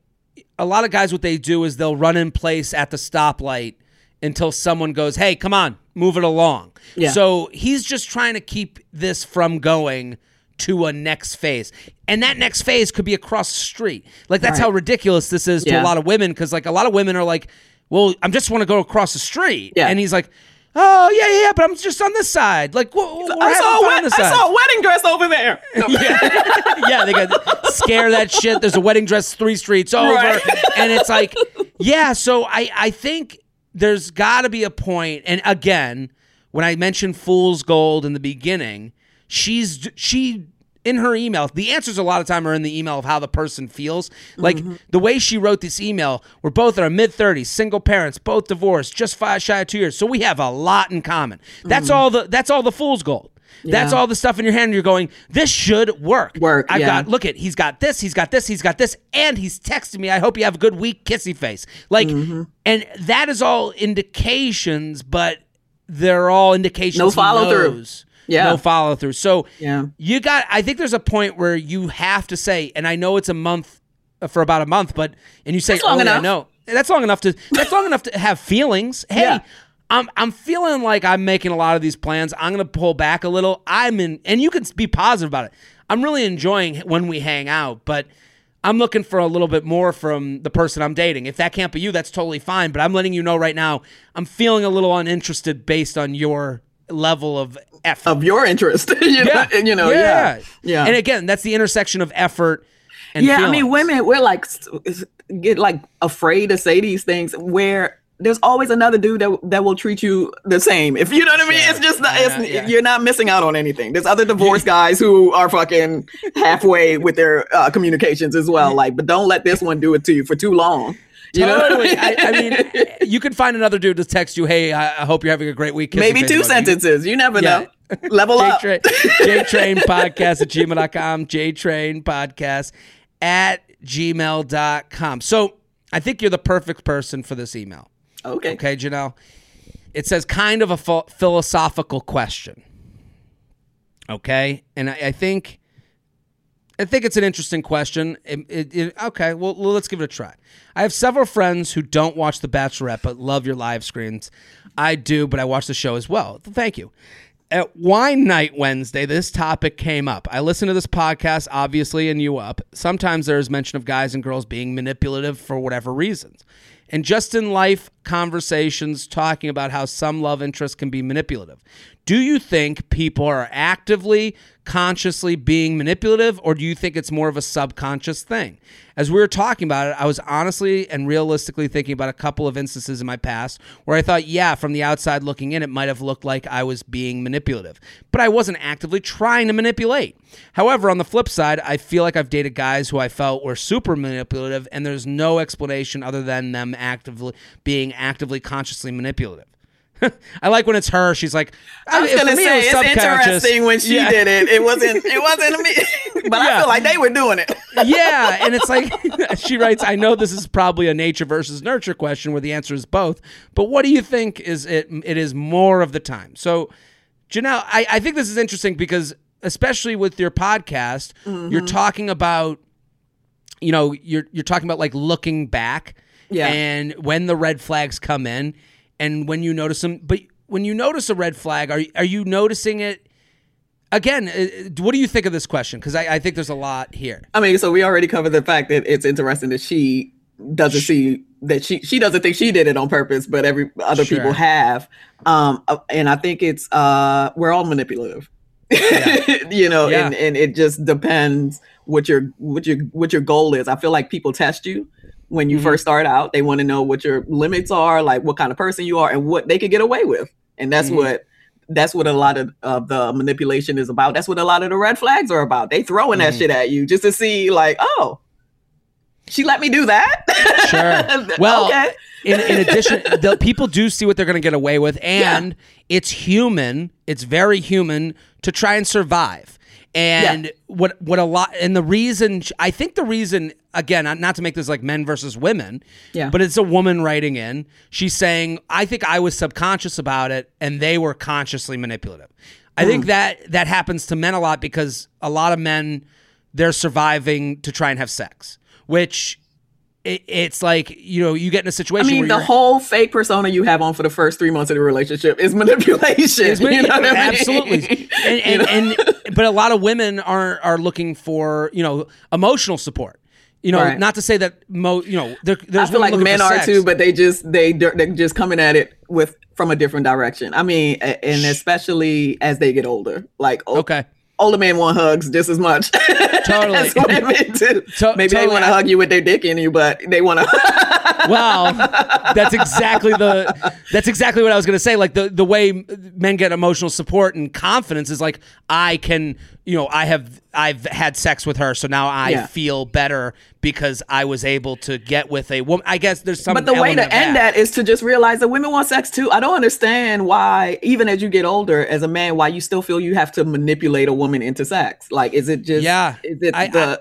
a lot of guys what they do is they'll run in place at the stoplight until someone goes, "Hey, come on, move it along." Yeah. So he's just trying to keep this from going to a next phase. And that next phase could be across the street. Like that's Right. how ridiculous this is to a lot of women cuz like a lot of women are like, "Well, I just want to go across the street." Yeah. And he's like, "Oh, yeah, yeah, yeah, but I'm just on this side." Like, I saw, a fun wed- on I saw a wedding dress over there. *laughs* yeah, *laughs* yeah, they got scare that shit. There's a wedding dress three streets over, Right. and it's like, yeah. So I I think there's got to be a point, and again, when I mentioned fool's gold in the beginning, she's she in her email, the answers a lot of time are in the email of how the person feels. Like Mm-hmm. the way she wrote this email, we're both in our mid 30s, single parents, both divorced, just five shy of two years. So we have a lot in common. That's all the that's all the fool's gold. That's Mm-hmm. All the stuff in your hand. You're going, this should work. Work, I've yeah. got look at he's got this, he's got this, he's got this, and he's texting me. I hope you have a good week, kissy face. Like, Mm-hmm. and that is all indications, but they're all indications. No follow-through. Yeah. no follow through. So Yeah. you got. I think there's a point where you have to say, and I know it's a month uh, for about a month, but and you say, That's long "Oh, yeah, no, that's long enough to. That's long enough to have feelings. *laughs* Hey, Yeah. I'm I'm feeling like I'm making a lot of these plans. I'm gonna pull back a little. I'm in, and you can be positive about it. I'm really enjoying when we hang out, but. I'm looking for a little bit more from the person I'm dating. If that can't be you, that's totally fine. But I'm letting you know right now, I'm feeling a little uninterested based on your level of effort. Of your interest, *laughs* you know, you know, yeah, yeah. And again, that's the intersection of effort and yeah, I mean, women, we're like get like afraid to say these things where there's always another dude that that will treat you the same. If you know what I mean, it's just not, Yeah, it's, yeah. you're not missing out on anything. There's other divorced guys who are fucking halfway with their uh, communications as well. Like, but don't let this one do it to you for too long. *laughs* You know what I Totally. mean? I, I *laughs* mean, you can find another dude to text you, "Hey, I, I hope you're having a great week." Kiss maybe two sentences. You never Yeah. know. Level up. J-Train, J-Train podcast at gmail.com, J-Train podcast at gmail.com. So I think you're the perfect person for this email. Okay. Okay, Janelle. It says kind of a ph- philosophical question. Okay, and I, I think, I think it's an interesting question. It, it- it- okay, well, let's give it a try. I have several friends who don't watch The Bachelorette but love your live screens. I do, but I watch the show as well. Thank you. At Wine Night Wednesday, this topic came up. I listen to this podcast, obviously, and U Up. Sometimes there is mention of guys and girls being manipulative for whatever reasons. And just in life conversations talking about how some love interests can be manipulative. Do you think people are actively, consciously being manipulative, or do you think it's more of a subconscious thing? As we were talking about it, I was honestly and realistically thinking about a couple of instances in my past where I thought, yeah, from the outside looking in, it might have looked like I was being manipulative, but I wasn't actively trying to manipulate. However, on the flip side, I feel like I've dated guys who I felt were super manipulative, and there's no explanation other than them actively being actively consciously manipulative. *laughs* I like when it's her. She's like, I was gonna it say was it's interesting when she Yeah. did it. It wasn't. It *laughs* wasn't me. *laughs* but Yeah. I feel like they were doing it. yeah, and it's like she writes, I know this is probably a nature versus nurture question where the answer is both, but what do you think is it it is more of the time? So Janelle, I, I think this is interesting because especially with your podcast, Mm-hmm. you're talking about you know, you're you're talking about like looking back Yeah. and when the red flags come in and when you notice them, but when you notice a red flag, are are you noticing it again, uh, what do you think of this question? Because I, I think there's a lot here. I mean, so we already covered the fact that it's interesting that she doesn't see that she she doesn't think she did it on purpose, but every other Sure. people have. Um, uh, and I think it's uh, we're all manipulative. *laughs* you know, Yeah. and, and it just depends what your what your what your goal is. I feel like people test you when you Mhm. first start out. They want to know what your limits are, like what kind of person you are, and what they could get away with. And that's Mhm. what that's what a lot of, of the manipulation is about. That's what a lot of the red flags are about. They throwing that Mhm. shit at you just to see, like, oh, she let me do that. Sure. *laughs* Well, okay. in, in addition, the people do see what they're going to get away with, and it's human. It's very human to try and survive. And what what a lot and the reason I think the reason again not to make this like men versus women, Yeah. but it's a woman writing in. She's saying I think I was subconscious about it, and they were consciously manipulative. I think mm. that that happens to men a lot because a lot of men they're surviving to try and have sex, which it, it's like you know you get in a situation I mean, the whole fake persona you have on for the first three months of the relationship is *laughs* manipulation. Is you know I mean? absolutely *laughs* and You and, know? and but a lot of women are are looking for you know emotional support you know Right. not to say that mo you know there, I there's feel like men are sex. too, but they just they they're just coming at it with from a different direction. I mean, and especially as they get older, like okay older men want hugs just as much. *laughs* Totally. as women do. To- Maybe they want to hug you with their dick in you, but they want to. *laughs* well, that's exactly the that's exactly what I was going to say. Like the the way men get emotional support and confidence is like I can, you know, I have I've had sex with her, so now I Yeah. feel better because I was able to get with a woman. I guess there's some. But the way to end that is to just realize that women want sex too. I don't understand why, even as you get older, as a man, why you still feel you have to manipulate a woman into sex. Like, is it just? Yeah. Is it I- the? I,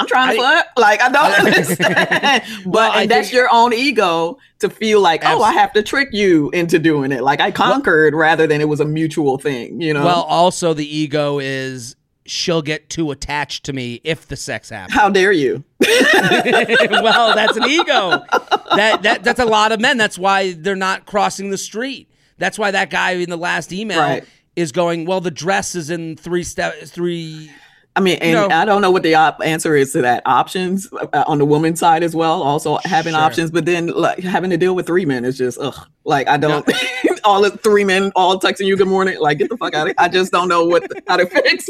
am trying to I- fuck. Like, I don't *laughs* understand. *laughs* but Well, and that's think- your own ego to feel like, oh, I have to trick you into doing it. Like I conquered rather than it was a mutual thing. You know. Well, also the ego is she'll get too attached to me if the sex happens. how dare you? *laughs* well, that's an ego. That that that's a lot of men. That's why they're not crossing the street. That's why that guy in the last email Right. is going. Well, the dress is in three step three. I mean, and No. I don't know what the op- answer is to that. Options uh, on the woman's side as well, also having Sure. options, but then like having to deal with three men is just ugh. Like I don't *laughs* all the three men all texting you good morning. Like get the fuck out of. I just don't know what how to *laughs* fix.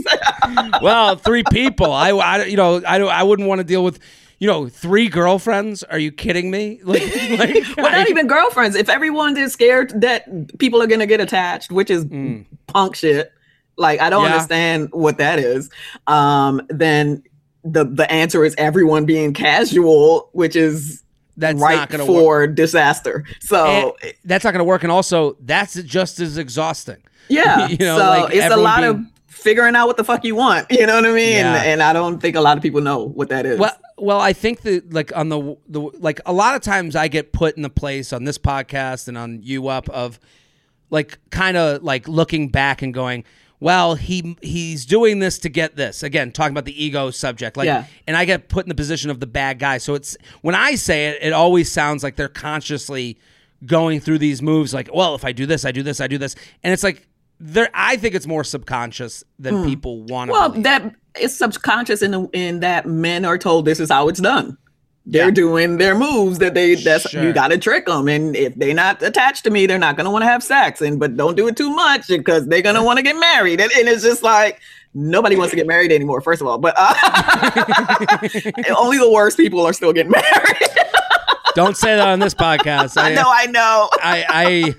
Well, three people. I, I you know I don't I wouldn't want to deal with you know three girlfriends. Are you kidding me? *laughs* Like, like well, I- not even girlfriends. If everyone is scared that people are gonna get attached, which is punk shit. Like I don't. Yeah. understand what that is. Um, then the the answer is everyone being casual, which is that's right not going to for work. disaster. So And that's not going to work. And also, that's just as exhausting. yeah, *laughs* you know, so like it's a lot being- of figuring out what the fuck you want. *laughs* You know what I mean? Yeah. And, and I don't think a lot of people know what that is. Well, well, I think that like on the the like a lot of times I get put in the place on this podcast and on U Up of like kind of like looking back and going, well, he he's doing this to get this. Again, talking about the ego subject. Like Yeah. and I get put in the position of the bad guy. So it's when I say it, it always sounds like they're consciously going through these moves like, well, if I do this, I do this, I do this. And it's like there I think it's more subconscious than hmm. people want to well, believe. that it's subconscious in the, in that men are told this is how it's done. They're Yeah. doing their moves that they that's Sure. you got to trick them and if they're not attached to me they're not going to want to have sex. And but don't do it too much because they're going to want to get married. And, and it's just like nobody wants to get married anymore first of all. But uh, *laughs* *laughs* only the worst people are still getting *laughs* married Don't say that on this podcast. I know I know I, I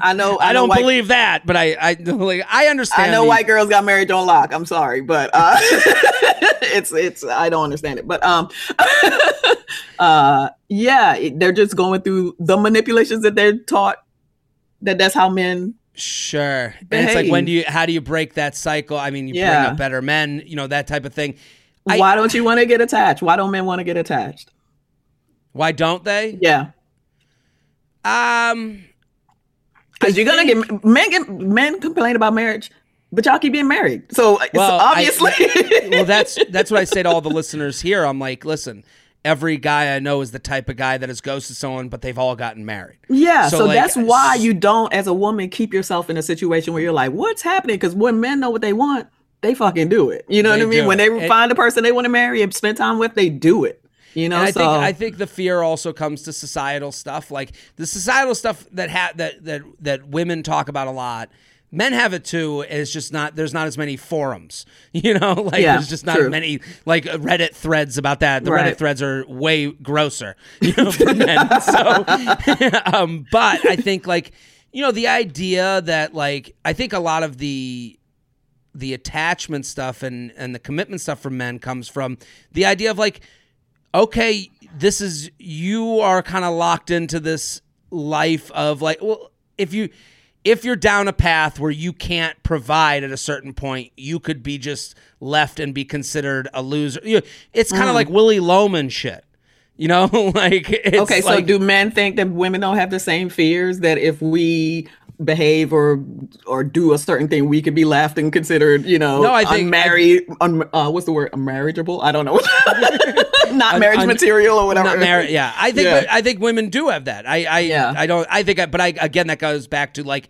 I know I, know don't believe that, but I I like I understand. I know the- white girls got married don't lock. I'm sorry, but uh, *laughs* it's it's I don't understand it. But um, *laughs* uh, yeah, they're just going through the manipulations that they're taught. That that's how men. Sure, and it's like when do you how do you break that cycle? I mean, you bring up better men, you know that type of thing. I- why don't you want to get attached? Why don't men want to get attached? Why don't they? Yeah, Um, because you're gonna get men. Get, men complain about marriage, but y'all keep being married. So Well, I- obviously, *laughs* well, that's *laughs* that's what I say to all the listeners here. I'm like, listen, every guy I know is the type of guy that has ghosted someone, but they've all gotten married. Yeah, So, so, like, that's why you don't, as a woman, keep yourself in a situation where you're like, "What's happening?" Because when men know what they want, they fucking do it. You know what I mean? do When they And- find a person they want to marry and spend time with, they do it. You know, And I so think I think the fear also comes to societal stuff, like the societal stuff that ha- that that that women talk about a lot. Men have it too. It's just not there's not as many forums, *laughs* you know. Like Yeah, there's just not true. many like Reddit threads about that. The Right. Reddit threads are way grosser, *laughs* you know, for men. *laughs* So, um, but I think like you know the idea that like I think a lot of the the attachment stuff and and the commitment stuff for men comes from the idea of like okay this is you are kind of locked into this life of like well if you if you're down a path where you can't provide at a certain point you could be just left and be considered a loser it's kind of mm. like willy loman shit you know *laughs* like it's okay. So like- do men think that women don't have the same fears that if we behave or or do a certain thing, we could be left and considered, you know, No, I think- unmarried. Un, uh, what's the word? Unmarriageable? I don't know. *laughs* Not Un- marriage un- material or whatever. not. Yeah, I think Yeah. I think women do have that. I I Yeah. I don't. I think, I, but I again that goes back to like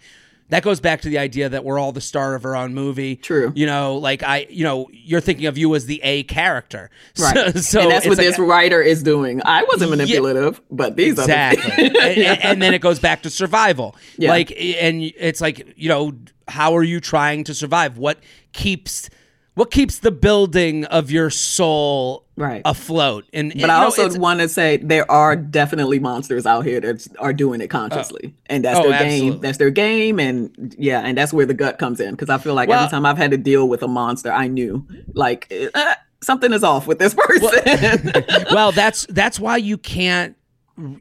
that goes back to the idea that we're all the star of our own movie. True. You know, like I, you know, you're thinking of you as the A character. *laughs* Right. So, so and that's what like- this writer is doing. I wasn't manipulative, but these exactly other *laughs* and, and- and then it goes back to survival Yeah. like and it's like you know how are you trying to survive what keeps what keeps the building of your soul Right. afloat. And But and, I also want to say there are definitely monsters out here that are doing it consciously, and that's Oh, their absolutely. game. That's their game, and yeah, and that's where the gut comes in. Because I feel like Well- every time I've had to deal with a monster, I knew like uh, something is off with this *laughs* person. *laughs* well, that's that's why you can't.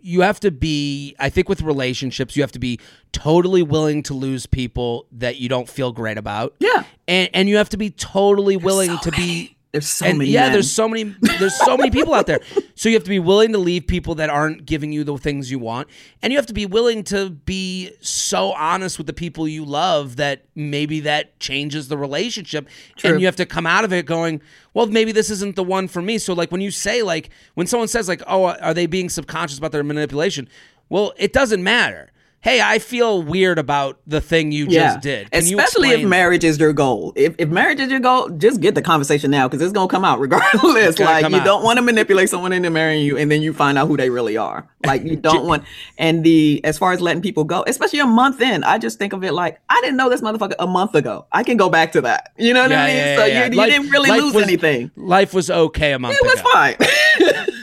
You have to be. I think with relationships, you have to be totally willing to lose people that you don't feel great about. yeah, and and you have to be totally willing so to be. There's so and many. yeah, men. there's so many. There's so many people out there. *laughs* So you have to be willing to leave people that aren't giving you the things you want, and you have to be willing to be so honest with the people you love that maybe that changes the relationship, True. and you have to come out of it going, well, maybe this isn't the one for me. So like when you say like when someone says like, oh, are they being subconscious about their manipulation? Well, it doesn't matter. Hey, I feel weird about the thing you yeah, just did. Can you especially if marriage is your goal. If, if marriage is your goal, just get the conversation now because it's gonna come out *laughs* regardless. Like you out. don't want to manipulate someone into marrying you, and then you find out who they really are. Like you *laughs* don't want. And the as far as letting people go, especially a month in, I just think of it like I didn't know this motherfucker a month ago. I can go back to that. You know what Yeah, I mean? yeah, so yeah, you, yeah. you didn't really lose was- anything. Life was okay a month It was ago. fine. *laughs*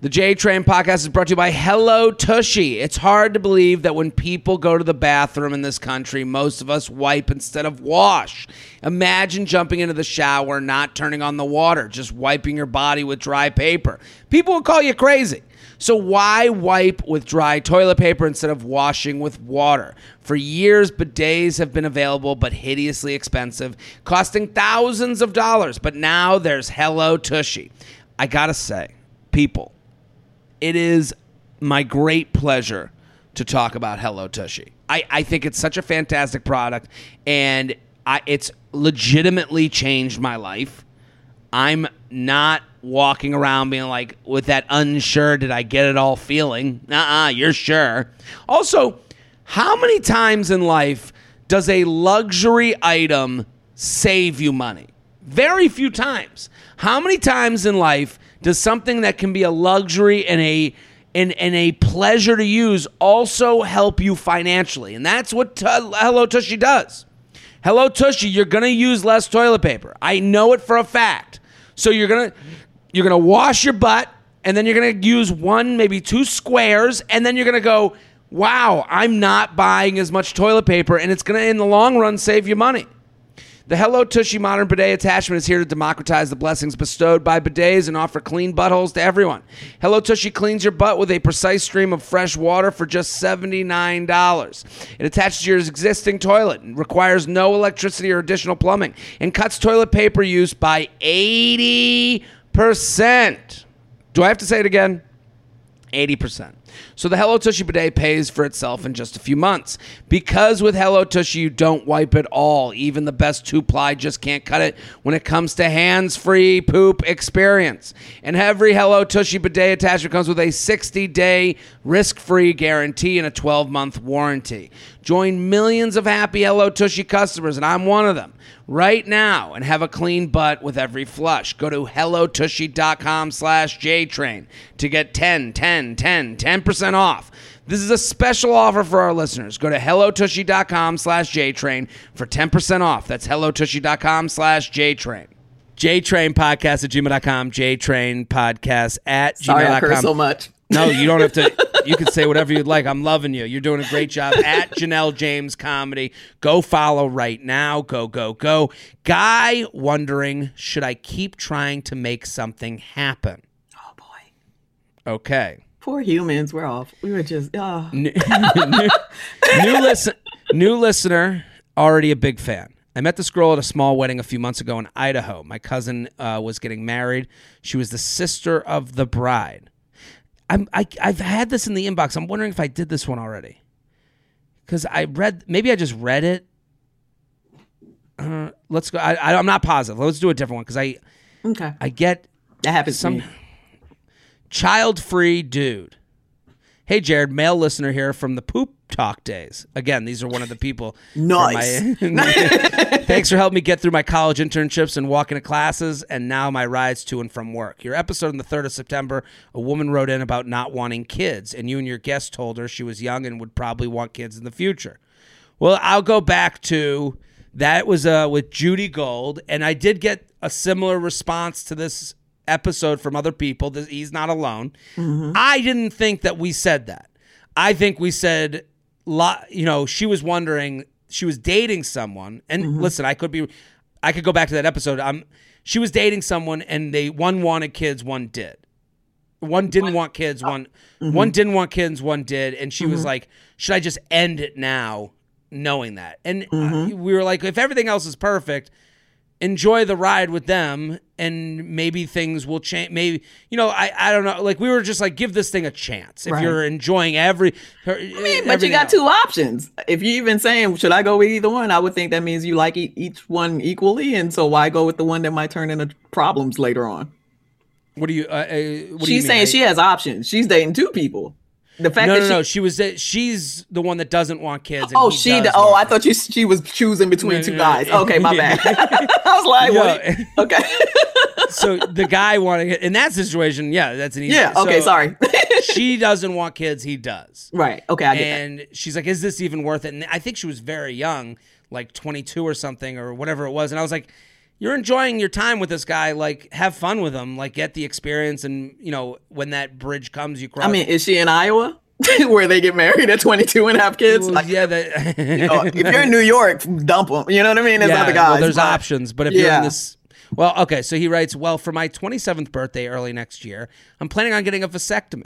The J Train podcast is brought to you by Hello Tushy. It's hard to believe that when people go to the bathroom in this country, most of us wipe instead of wash. Imagine jumping into the shower, not turning on the water, just wiping your body with dry paper. People would call you crazy. So, why wipe with dry toilet paper instead of washing with water? For years, bidets have been available but hideously expensive, costing thousands of dollars. But now there's Hello Tushy. I gotta say, people, it is my great pleasure to talk about Hello Tushy. I, I think it's such a fantastic product, and I, it's legitimately changed my life. I'm not walking around being like with that unsure, did I get it all feeling? Uh uh you're sure. Also, how many times in life does a luxury item save you money? Very few times. How many times in life does something that can be a luxury and a and, and a pleasure to use also help you financially? And that's what T- Hello Tushy does. Hello Tushy, you're gonna use less toilet paper. I know it for a fact. So you're gonna you're gonna wash your butt, and then you're gonna use one, maybe two squares, and then you're gonna go, wow, I'm not buying as much toilet paper, and it's gonna in the long run save you money. The Hello Tushy Modern Bidet Attachment is here to democratize the blessings bestowed by bidets and offer clean buttholes to everyone. Hello Tushy cleans your butt with a precise stream of fresh water for just $79. It attaches to your existing toilet, requires no electricity or additional plumbing, and cuts toilet paper use by 80%. Do I have to say it again? 80%. So the Hello Tushy bidet pays for itself in just a few months. Because with Hello Tushy, you don't wipe at all. Even the best two ply just can't cut it when it comes to hands free poop experience. And every Hello Tushy bidet attachment comes with a 60 day risk free guarantee and a 12 month warranty. Join millions of happy Hello Tushy customers, and I'm one of them, right now and have a clean butt with every flush. Go to hellotushy.com slash JTrain to get 10, 10, 10, 10% off. This is a special offer for our listeners. Go to hellotushy.com slash JTrain for 10% off. That's hellotushy.com slash JTrain. JTrain podcast at gmail.com, JTrain podcast at Sorry, I gmail.com. curse so much. No, you don't have to. You can say whatever you'd like. I'm loving you. You're doing a great job at Janelle James Comedy. Go follow right now. Go, go, go. Guy wondering, should I keep trying to make something happen? Oh boy, Okay. poor humans. We're off. We were just. Oh. *laughs* New, new, new listen, new listener, already a big fan. I met this girl at a small wedding a few months ago in Idaho. My cousin uh, was getting married. She was the sister of the bride. I'm, I, I've had this in the inbox. I'm wondering if I did this one already. Because I read, maybe I just read it. Uh, let's go. I, I, I'm not positive. Let's do a different one because I, Okay, I get that happens some to me. child free dude. Hey, Jared, male listener here from the poop talk days. Again, these are one of the people. Nice. my- *laughs* Thanks for helping me get through my college internships and walking to classes, and now my rides to and from work. Your episode on the 3rd of September, a woman wrote in about not wanting kids, and you and your guest told her she was young and would probably want kids in the future. Well, I'll go back to That was uh, with Judy Gold, and I did get a similar response to this episode from other people. He's not alone. I didn't think that we said that. I think we said, you know, she was wondering, she was dating someone, and listen, I could be, I could go back to that episode. Um, she was dating someone, and they one wanted kids, one did. One didn't want kids, one one didn't want kids, one did, and she was like, "Should I just end it now, knowing that?" And uh, we were like, "If everything else is perfect, enjoy the ride with them, and maybe things will change. Maybe you know, I I don't know. Like we were just like, give this thing a chance. If Right. you're enjoying every, her, I mean, but you got two options. If you're even saying, should I go with either one? I would think that means you like e- each one equally, and so why go with the one that might turn into problems later on? What do you? Uh, uh, what do you She's saying I- she has options. She's dating two people. The fact No, that no, she, no. She was. She's the one that doesn't want kids. and oh, she, d- oh, I thought you, she was choosing between No, two no, guys. no. Okay, my bad. *laughs* *laughs* I was like, what? okay, *laughs* so the guy wanting it in that situation, yeah, that's an easy. yeah, okay, so sorry. she doesn't want kids. He does. right, okay, I get that. And she's like, "Is this even worth it?" And I think she was very young, like 22 or something, or whatever it was. And I was like, "You're enjoying your time with this guy. Like, have fun with him. Like, get the experience. And you know, when that bridge comes, you cross." I mean, is she in Iowa? *laughs* Where they get married at 22 and have kids? Like, yeah, that, *laughs* oh, if you're in New York, dump them. You know what I mean? There's yeah, other guys. well, there's but- options, but if you're in this, well, okay. So he writes, well, for my 27th birthday early next year, I'm planning on getting a vasectomy.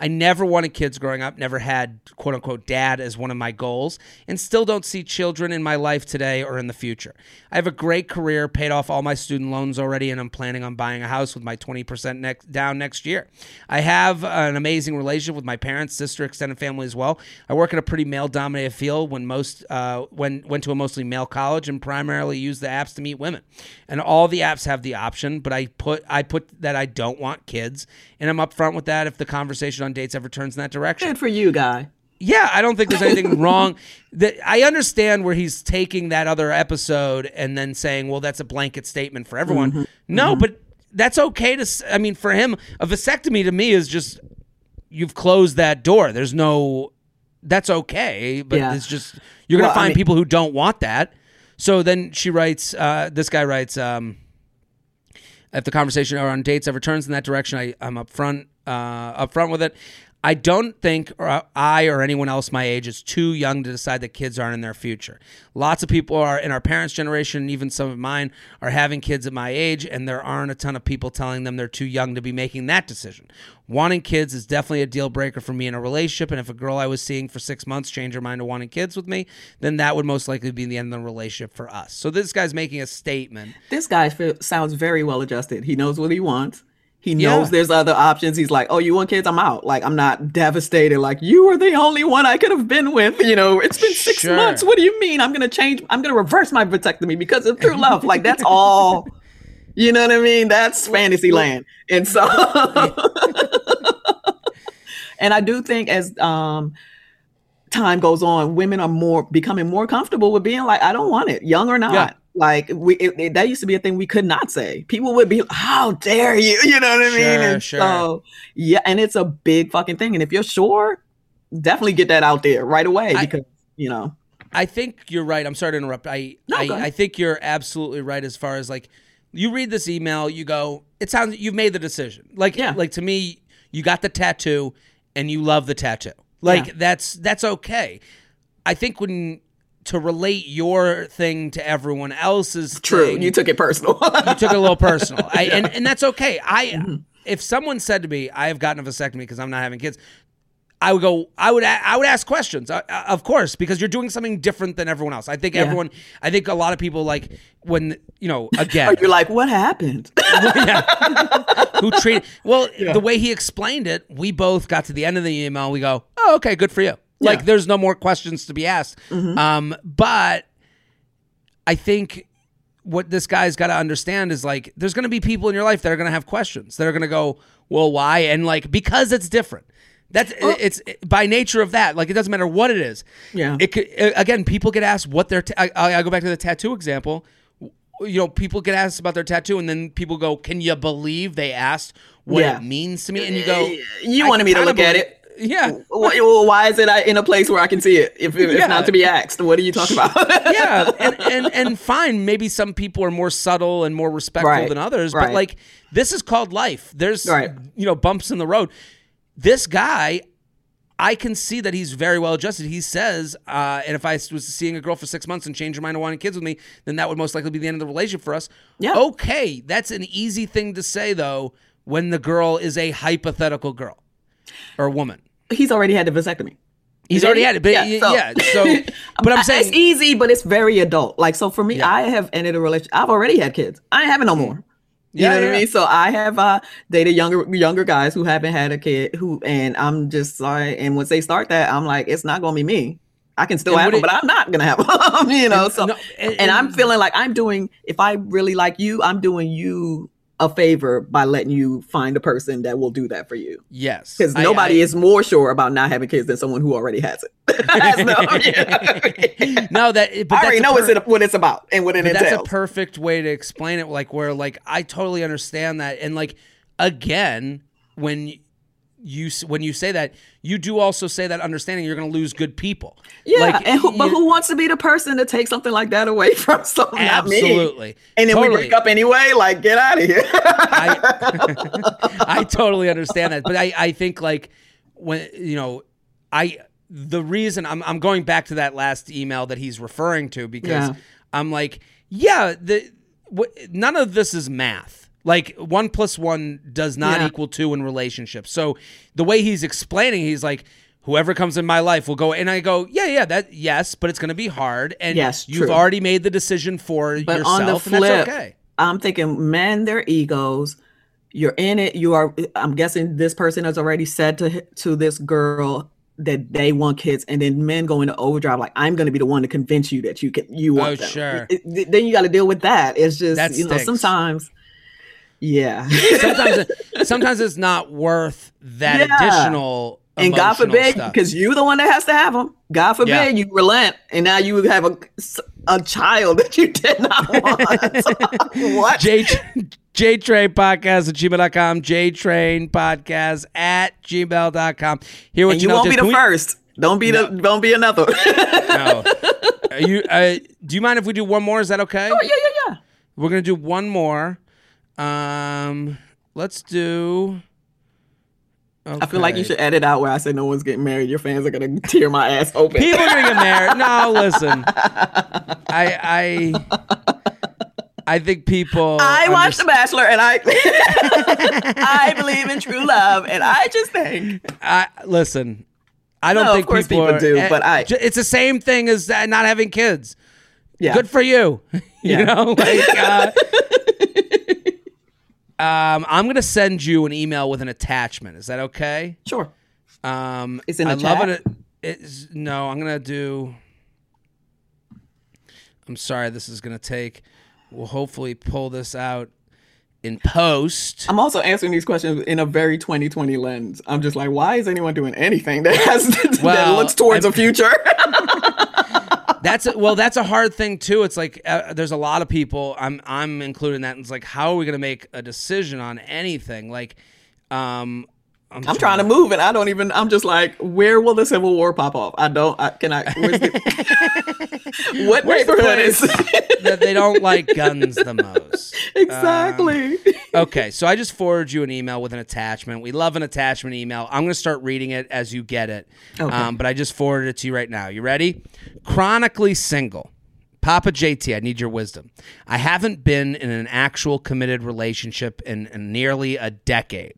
I never wanted kids growing up, never had quote unquote dad as one of my goals, and still don't see children in my life today or in the future. I have a great career, paid off all my student loans already, and I'm planning on buying a house with my 20% next, down next year. I have an amazing relationship with my parents, sister, extended family as well. I work in a pretty male dominated field when most uh, when went to a mostly male college and primarily use the apps to meet women. And all the apps have the option, but I put I put that I don't want kids, and I'm upfront with that if the conversation on dates ever turns in that direction. Good for you, guy. Yeah, I don't think there's anything *laughs* wrong. That I understand where he's taking that other episode and then saying, "Well, that's a blanket statement for everyone." No, but that's okay to. I mean, for him, a vasectomy to me is just you've closed that door. There's no. That's okay, but Yeah. it's just you're gonna Well, I find mean- people who don't want that. So then she writes. Uh, this guy writes. Um, if the conversation around dates ever turns in that direction, I, I'm upfront, uh, upfront with it. I don't think or I or anyone else my age is too young to decide that kids aren't in their future. Lots of people are in our parents' generation, even some of mine, are having kids at my age, and there aren't a ton of people telling them they're too young to be making that decision. Wanting kids is definitely a deal breaker for me in a relationship, and if a girl I was seeing for six months changed her mind to wanting kids with me, then that would most likely be the end of the relationship for us. So this guy's making a statement. This guy sounds very well adjusted. He knows what he wants. He Yeah. knows there's other options. He's like, oh, you want kids? I'm out. Like, I'm not devastated. Like, you were the only one I could have been with. You know, it's been six Sure. months. What do you mean? I'm going to change. I'm going to reverse my vasectomy because of true love. Like, that's all. *laughs* You know what I mean? That's fantasy land. And so, *laughs* and I do think as um, time goes on, women are more becoming more comfortable with being like, I don't want it, young or not. Yeah. Like we, it, it- that used to be a thing we could not say. People would be, "How dare you?" *laughs* You know what I mean? Sure, And sure. so, yeah, and it's a big fucking thing. And if you're sure, definitely get that out there right away I- because you know, I think you're right. I'm sorry to interrupt. I No, I. I think you're absolutely right as far as like you read this email, you go, it sounds you've made the decision. Like Yeah. like to me, you got the tattoo and you love the tattoo. Like Yeah. that's that's okay. I think when to relate your thing to everyone else's true. thing, You took it personal. you took it a little personal. *laughs* I, and, and that's okay. I Mm-hmm. if someone said to me, "I have gotten a vasectomy because I'm not having kids," I would go. I would. I would ask questions, uh, uh, of course, because you're doing something different than everyone else. I think Yeah. everyone. I think a lot of people like when you know *laughs* again you're like, what happened? *laughs* who treat well the way he explained it. We both got to the end of the email. We go, "Oh, okay, good for you." Like, Yeah. Mm-hmm. there's no more questions to be asked. Um, but I think what this guy's got to understand is like there's going to be people in your life that are going to have questions. They're going to go, "Well, why?" And like because it's different. That's it's by nature of that. Like it doesn't matter what it is. Yeah. It could, again, people get asked what their. ta- I, I go back to the tattoo example. You know, people get asked about their tattoo, and then people go, "Can you believe they asked what Yeah. it means to me?" And you go, you wanted me to look at it. Yeah. Why, well, why is it I- in a place where I can see it? If, if Yeah. not to be asked, what are you talking about? *laughs* yeah, and, and and fine. Maybe some people are more subtle and more respectful Right, than others, but like this is called life. There's Right. you know bumps in the road. This guy, I can see that he's very well adjusted. He says, uh, and if I was seeing a girl for six months and changed her mind and wanting kids with me, then that would most likely be the end of the relationship for us. Yeah. Okay, that's an easy thing to say though when the girl is a hypothetical girl or woman. He's already had the vasectomy. He's already had it, but yeah. Yeah, So, so- *laughs* but I'm saying it's easy, but it's very adult. Like so for me, Yeah. I have ended a relationship. I've already had kids. I ain't having no more. You Yeah, know what yeah. I mean? So I have uh dated younger younger guys who haven't had a kid who and I'm just like and once they start that, I'm like, it's not gonna be me. I can still And have them, it- but I'm not gonna have *laughs* them. you know, And- so no, and- and I'm feeling like I'm doing if I really like you, I'm doing you a favor by letting you find a person that will do that for you. yes, Because nobody I- is more sure about not having kids than someone who already has it. *laughs* *laughs* No- no, that but I already know per- it's what it's about and what it but that's a perfect way to explain it. Like where like I totally understand that, and like again when you when you say that, you do also say that understanding you're going to lose good people. yeah, like, and who, but who wants to be the person to take something like that away *laughs* from someone? Not me. Absolutely, And then Totally. we break up anyway. Like, get out of here. I *laughs* *laughs* I totally understand that, but I I think like when you know I the reason I'm I'm going back to that last email that he's referring to because Yeah. I'm like yeah the w- none of this is math. Like one plus one does not Yeah. equal two in relationships. So the way he's explaining, he's like, whoever comes in my life will go. And I go, yeah, yeah, that yes, but it's going to be hard. And Yes, you've true. already made the decision for But yourself, on the and flip, that's okay. I'm thinking men, their egos. You're in it. You are. I'm guessing this person has already said to to this girl that they want kids, and then men go into overdrive. Like I'm going to be the one to convince you that you can. You oh, want Oh, them. sure. It- it- then you got to deal with that. It's just That you know sometimes. Yeah. *laughs* sometimes sometimes it's not worth that Yeah. additional and God forbid, because you're the one that has to have them. God forbid Yeah. you relent, and now you have a a child *laughs* that you did not *laughs* want. what? J Train Podcast at gmail.com, JTrain Podcast at gmail.com. Here what and you, you won't be the we- first. Don't be the. Don't be another. No. Are you uh, do you mind if we do one more? Is that okay? Oh yeah, yeah, yeah. We're gonna do one more. Um let's do I feel like you should edit out where I said no one's getting married. Your fans are gonna *laughs* tear my ass open. People are gonna get married. No, *laughs* listen. I I I think people I watched The Bachelor, and I *laughs* I believe in true love, and I just think I listen. I don't No, of think course people, people are- do, eh, but I- It's the same thing as not having kids. yeah. Good for you. you know, like. Uh, um, I'm gonna send you an email with an attachment. Is that okay? Sure. Um, It's in I love chat? it. It's, no, I'm gonna do. I'm sorry. This is gonna take. We'll hopefully pull this out in post. I'm also answering these questions in a very 2020 lens. I'm just like, why is anyone doing anything that has *laughs* that Well, looks towards I'm- a future? *laughs* *laughs* That's a, well, that's a hard thing too. It's like uh, there's a lot of people. I'm I'm including that. And it's like, how are we gonna make a decision on anything? Like, um, I'm, I'm trying to move, and I don't even. I'm just like, where will the Civil War pop off? I don't. I, can I? The, *laughs* what Where's neighborhood is? that they don't like guns the most. *laughs* exactly. Okay, so I just forwarded you an email with an attachment. We love an attachment email. I'm going to start reading it as you get it. Okay. Um, but I just forwarded it to you right now. You ready? Chronically single. Papa JT, I need your wisdom. I haven't been in an actual committed relationship in, in nearly a decade.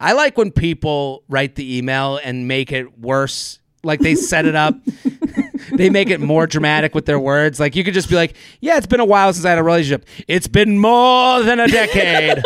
I like when people write the email and make it worse. Like they set it up. *laughs* they make it more dramatic with their words. Like you could just be like, "Yeah, it's been a while since I had a relationship. It's been more than a decade,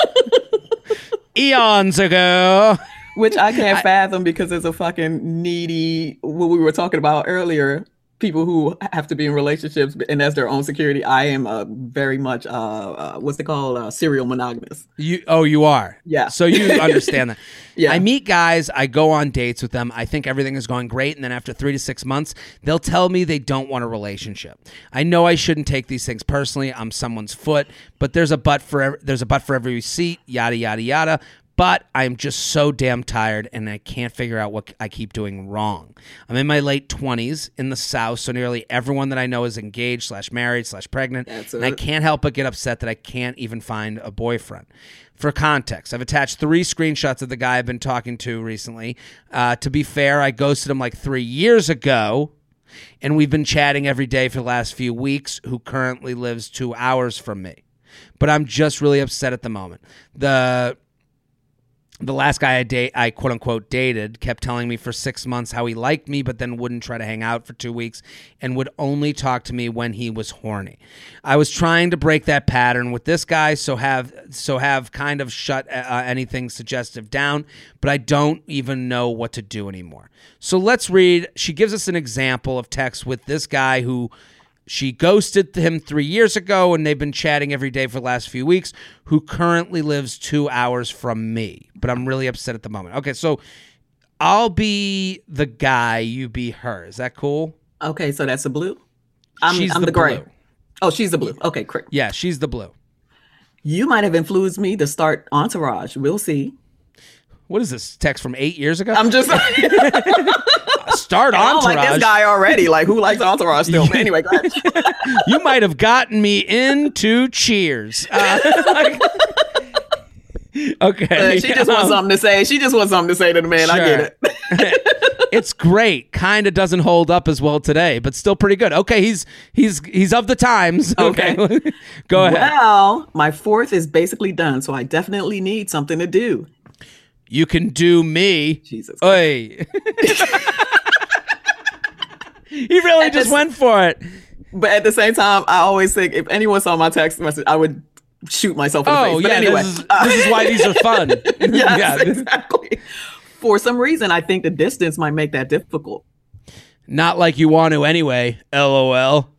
*laughs* eons ago." Which I can't fathom because it's a fucking needy. What we were talking about earlier. People who have to be in relationships and as their own security. I am uh, very much uh, uh, what's it called? Uh, serial monogamous. You oh, you are. Yeah. So you understand that. *laughs* Yeah. I meet guys, I go on dates with them. I think everything is going great, and then after three to six months, they'll tell me they don't want a relationship. I know I shouldn't take these things personally. I'm someone's foot, but there's a butt for there's a but for every seat. Yada yada yada. But I'm just so damn tired and I can't figure out what I keep doing wrong. I'm in my late 20s in the South, so nearly everyone that I know is engaged slash married slash pregnant. That's and I can't help but get upset that I can't even find a boyfriend. For context, I've attached three screenshots of the guy I've been talking to recently. Uh, to be fair, I ghosted him like three years ago, and we've been chatting every day for the last few weeks, who currently lives two hours from me. But I'm just really upset at the moment. The the last guy I date, I quote unquote dated, kept telling me for six months how he liked me, but then wouldn't try to hang out for two weeks and would only talk to me when he was horny. I was trying to break that pattern with this guy, so have so have kind of shut uh, anything suggestive down, but I don't even know what to do anymore. So let's read. She gives us an example of text with this guy who she ghosted him three years ago, and they've been chatting every day for the last few weeks. Who currently lives two hours from me, but I'm really upset at the moment. Okay, so I'll be the guy, you be her. Is that cool? Okay, so that's the blue. I'm, She's I'm the the, gray. blue. Oh, she's the blue. Okay, great. Yeah, she's the blue. You might have influenced me to start Entourage. We'll see. What is this text from eight years ago? I'm just. *laughs* *laughs* Start I don't like this guy already. Like, who likes Entourage still? *laughs* But anyway, *laughs* you might have gotten me into Cheers. Uh, *laughs* okay, Uh, she just wants um, something to say. She just wants something to say to the man. I get it. it's great. Kind of doesn't hold up as well today, but still pretty good. Okay, he's he's he's of the times. Okay, go ahead. Well, my fourth is basically done, so I definitely need something to do. You can do me. Jesus. Oi. He really At just this- went for it. But at the same time, I always think if anyone saw my text message, I would shoot myself in the Oh face. But yeah, anyway, this, is, this is why these are fun. *laughs* *laughs* yes, yeah, exactly. For some reason, I think the distance might make that difficult. not like you want to anyway. LOL.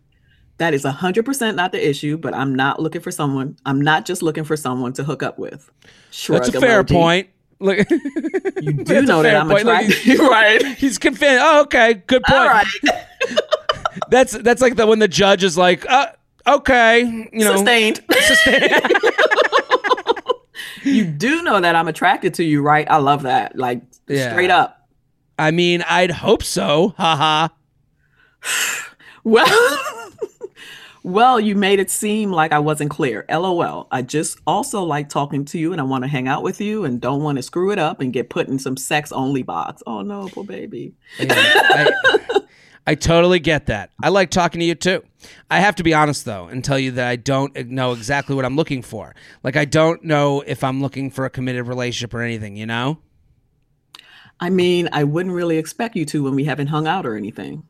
That is 100% not the issue, but I'm not looking for someone. I'm not just looking for someone to hook up with. Shrug That's a fair emoji. point. Look, *laughs* You do That's a know fair that I'm point. Look, attracted. *laughs* right. he's convinced. Oh, okay, good point. All right. *laughs* That's that's like the when the judge is like, uh, okay, you know, Sustained. sustain- you do know that I'm attracted to you, right? I love that. Like Yeah. straight up. I mean, I'd hope so. Haha. *sighs* Well, well, you made it seem like I wasn't clear. LOL. I just also like talking to you and I want to hang out with you and don't want to screw it up and get put in some sex only box. Oh no, poor baby. Yeah, I, I totally get that. I like talking to you too. I have to be honest though and tell you that I don't know exactly what I'm looking for. Like I don't know if I'm looking for a committed relationship or anything, you know? I mean, I wouldn't really expect you to when we haven't hung out or anything.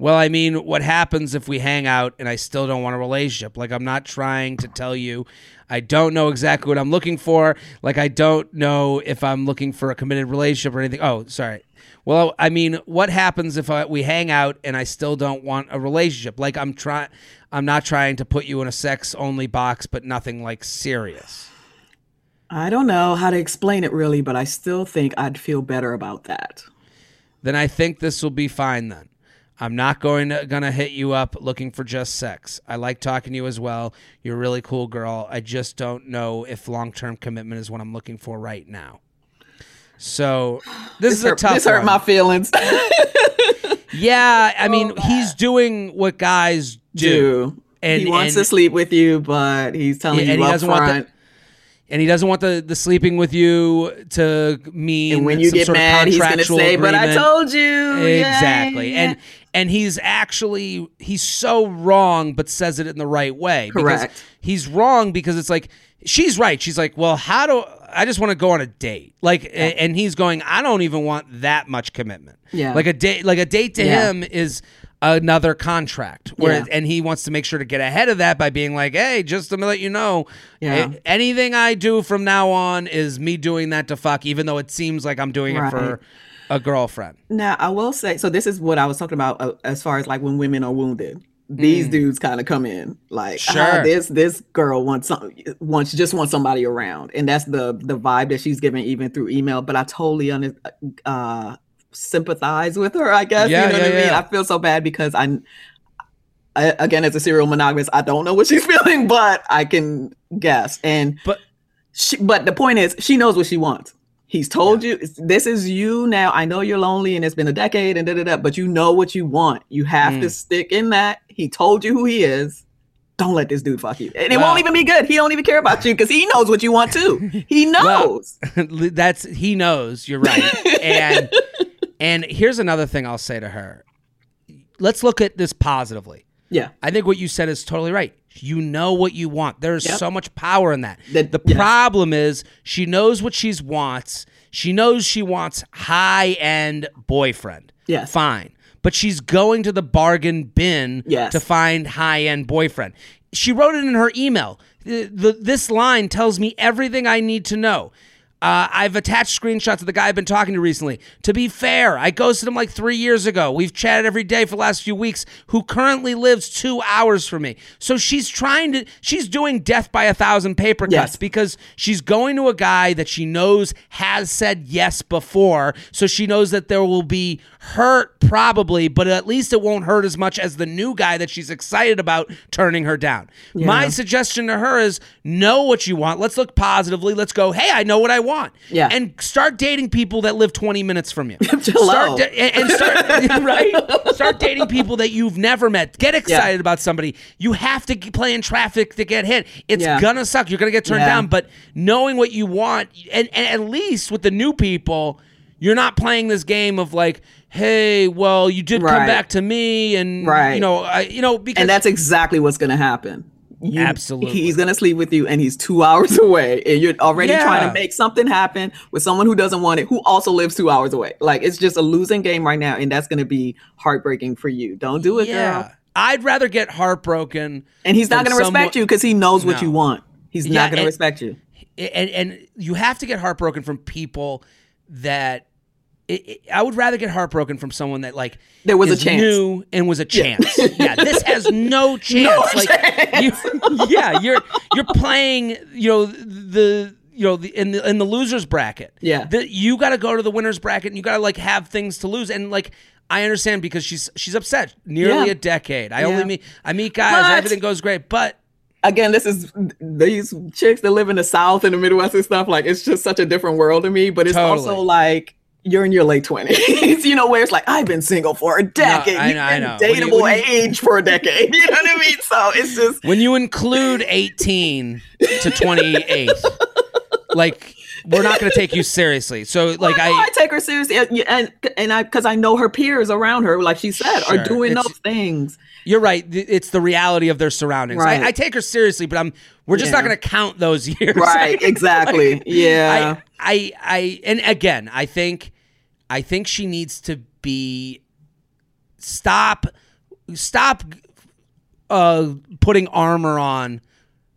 Well, I mean, what happens if we hang out and I still don't want a relationship? Like, I'm not trying to tell you I don't know exactly what I'm looking for. Like, I don't know if I'm looking for a committed relationship or anything. Oh, sorry. Well, I mean, what happens if I, we hang out and I still don't want a relationship? Like, I'm trying, I'm not trying to put you in a sex only box, but nothing like serious. I don't know how to explain it really, but I still think I'd feel better about that. Then I think this will be fine. Then I'm not going to gonna hit you up looking for just sex. I like talking to you as well. You're a really cool girl. I just don't know if long term commitment is what I'm looking for right now. So this, is a hurt, tough this hurt one. my feelings. *laughs* yeah, I mean oh, he's doing what guys do, Do And- he wants and- to sleep with you, but he's telling Yeah, you and he up doesn't want the- front. and he doesn't want the, the sleeping with you to mean and when you some get sort of mad, he's gonna contractual say, "But I told you." Yeah, exactly yeah. and and he's actually he's so wrong but says it in the right way because Correct. he's wrong because it's like she's right she's like well how do i just want to go on a date like a- and he's going i don't even want that much commitment Yeah. like a date like a date to Yeah. him is another contract where Yeah. and he wants to make sure to get ahead of that by being like hey just to let you know Yeah. anything i do from now on is me doing that to fuck even though it seems like i'm doing it for a girlfriend Now, I will say, so this is what I was talking about uh, as far as like when women are wounded. These dudes kind of come in like, Mm. Sure. ah, this this girl wants some wants just wants somebody around, and that's the the vibe that she's giving even through email. But I totally under, uh, sympathize with her. I guess Yeah, you know yeah, what I mean. I feel so bad because I, I again as a serial monogamist, I don't know what she's *laughs* feeling, but I can guess and but She, but the point is, she knows what she wants. He's told you this is you now. I know you're lonely and it's been a decade and da da da, but you know what you want. You have Mm. to stick in that. He told you who he is. Don't let this dude fuck you. And it Well- won't even be good. He don't even care about you because he knows what you want too. *laughs* He Well, knows. *laughs* That's he knows. You're right. and *laughs* and here's another thing I'll say to her. Let's look at this positively. yeah. I think what you said is totally right. You know what you want. There's Yep. so much power in that. That- the yes. problem is she knows what she wants. She knows she wants high end boyfriend. Yes. Fine. But she's going to the bargain bin Yes. to find high end boyfriend. She wrote it in her email. The, the, this line tells me everything I need to know. Uh, I've attached screenshots of the guy I've been talking to recently. To be fair, I ghosted him like three years ago. We've chatted every day for the last few weeks, who currently lives two hours from me. So she's trying to, she's doing death by a thousand paper cuts Yes. because she's going to a guy that she knows has said yes before. So she knows that there will be hurt probably, but at least it won't hurt as much as the new guy that she's excited about turning her down. My suggestion to her is know what you want. Let's look positively. Let's go, hey, I know what I want. Yeah. And start dating people that live 20 minutes from you. *laughs* Hello. Start da- and, start *laughs* *laughs* right. Start dating people that you've never met. Get excited about somebody. You have to play in traffic to get hit. It's Yeah. gonna suck. You're gonna get turned Yeah. down. But knowing what you want, and, and at least with the new people, you're not playing this game of like, hey, well, you did come back to me, and Right. you know, I, you know, because And that's exactly what's going to happen. You- Absolutely. He's going to sleep with you and he's two hours away. And you're already Yeah. trying to make something happen with someone who doesn't want it, who also lives two hours away. Like it's just a losing game right now. And that's going to be heartbreaking for you. Don't do it, yeah. girl. I'd rather get heartbroken. And he's not going to respect you because he knows what you want. He's Yeah, not going to respect you. and and you have to get heartbroken from people that it, it- I would rather get heartbroken from someone that like There was a chance. new and was a chance. *laughs* Yeah, this has no chance. like You, yeah, you're you're playing. You know the. You know, the, in the in the losers bracket, Yeah. the, you got to go to the winners bracket, and you got to like have things to lose, and like I understand because she's she's upset. Nearly Yeah. a decade. I Yeah. only meet I meet guys, But- everything goes great, but Again, this is these chicks that live in the South and the Midwest and stuff. Like it's just such a different world to me. But it's also like you're in your late twenties, *laughs* you know, where it's like I've been single for a decade. I You've know, I know. When you- when you- age for a decade. *laughs* You know what I mean? So it's just when you include 18 to 28 like we're not going to take you seriously so *laughs* like I, I i take her seriously, and and, and I because I know her peers around her, like she said, Sure. are doing It's- those things. you're right it's the reality of their surroundings Right. I, I take her seriously but i'm we're just not going to count those *laughs* years Right? *laughs* Exactly. yeah. I, I i and again i think i think she needs to be stop stop uh putting armor on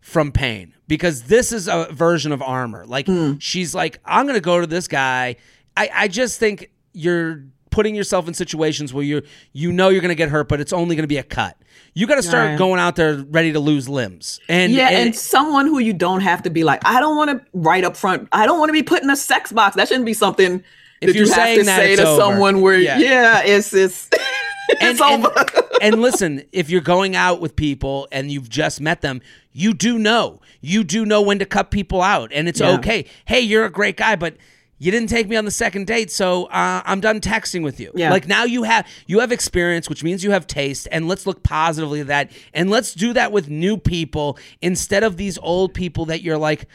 from pain because this is a version of armor like Hmm. she's like i'm gonna go to this guy i i just think you're putting yourself in situations where you you know you're gonna get hurt but it's only gonna be a cut you gotta start Right. going out there ready to lose limbs and yeah, and, and, someone who you don't have to be like, I don't want to right up front. I don't want to be put in a sex box. That shouldn't be something If that you're you have saying to that, say to over. someone where, Yeah. yeah, it's it's *laughs* and, it's and, over. and listen, if you're going out with people and you've just met them, you do know. You do know when to cut people out, and it's Yeah. okay. Hey, you're a great guy, but you didn't take me on the second date, so uh, I'm done texting with you. Yeah. Like now you have you have experience, which means you have taste, and let's look positively at that, and let's do that with new people instead of these old people that you're like.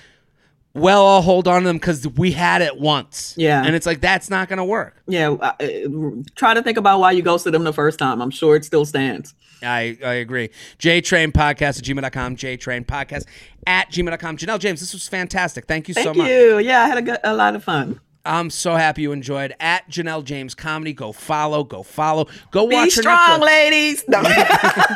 Well, I'll hold on to them because we had it once. Yeah. And it's like, that's not going to work. yeah, uh, uh, try to think about why you ghosted them the first time. I'm sure it still stands. I, I agree. JTrain Podcast at gmail.com. JTrain Podcast at gmail.com. Janelle James, this was fantastic. Thank you so much. Thank you. Yeah, I had a, good, a lot of fun. I'm so happy you enjoyed. At Janelle James Comedy. Go follow. Go follow. Go Be watch her strong, Netflix. ladies. No. *laughs*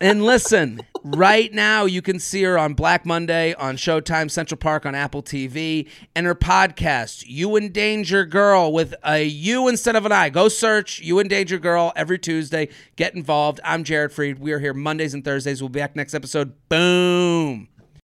And listen, right now you can see her on Black Monday on Showtime Central Park on Apple TV and her podcast, You in Danger Girl, with a U instead of an I. Go search You in Danger Girl every Tuesday. Get involved. I'm Jared Freid. We are here Mondays and Thursdays. We'll be back next episode. Boom.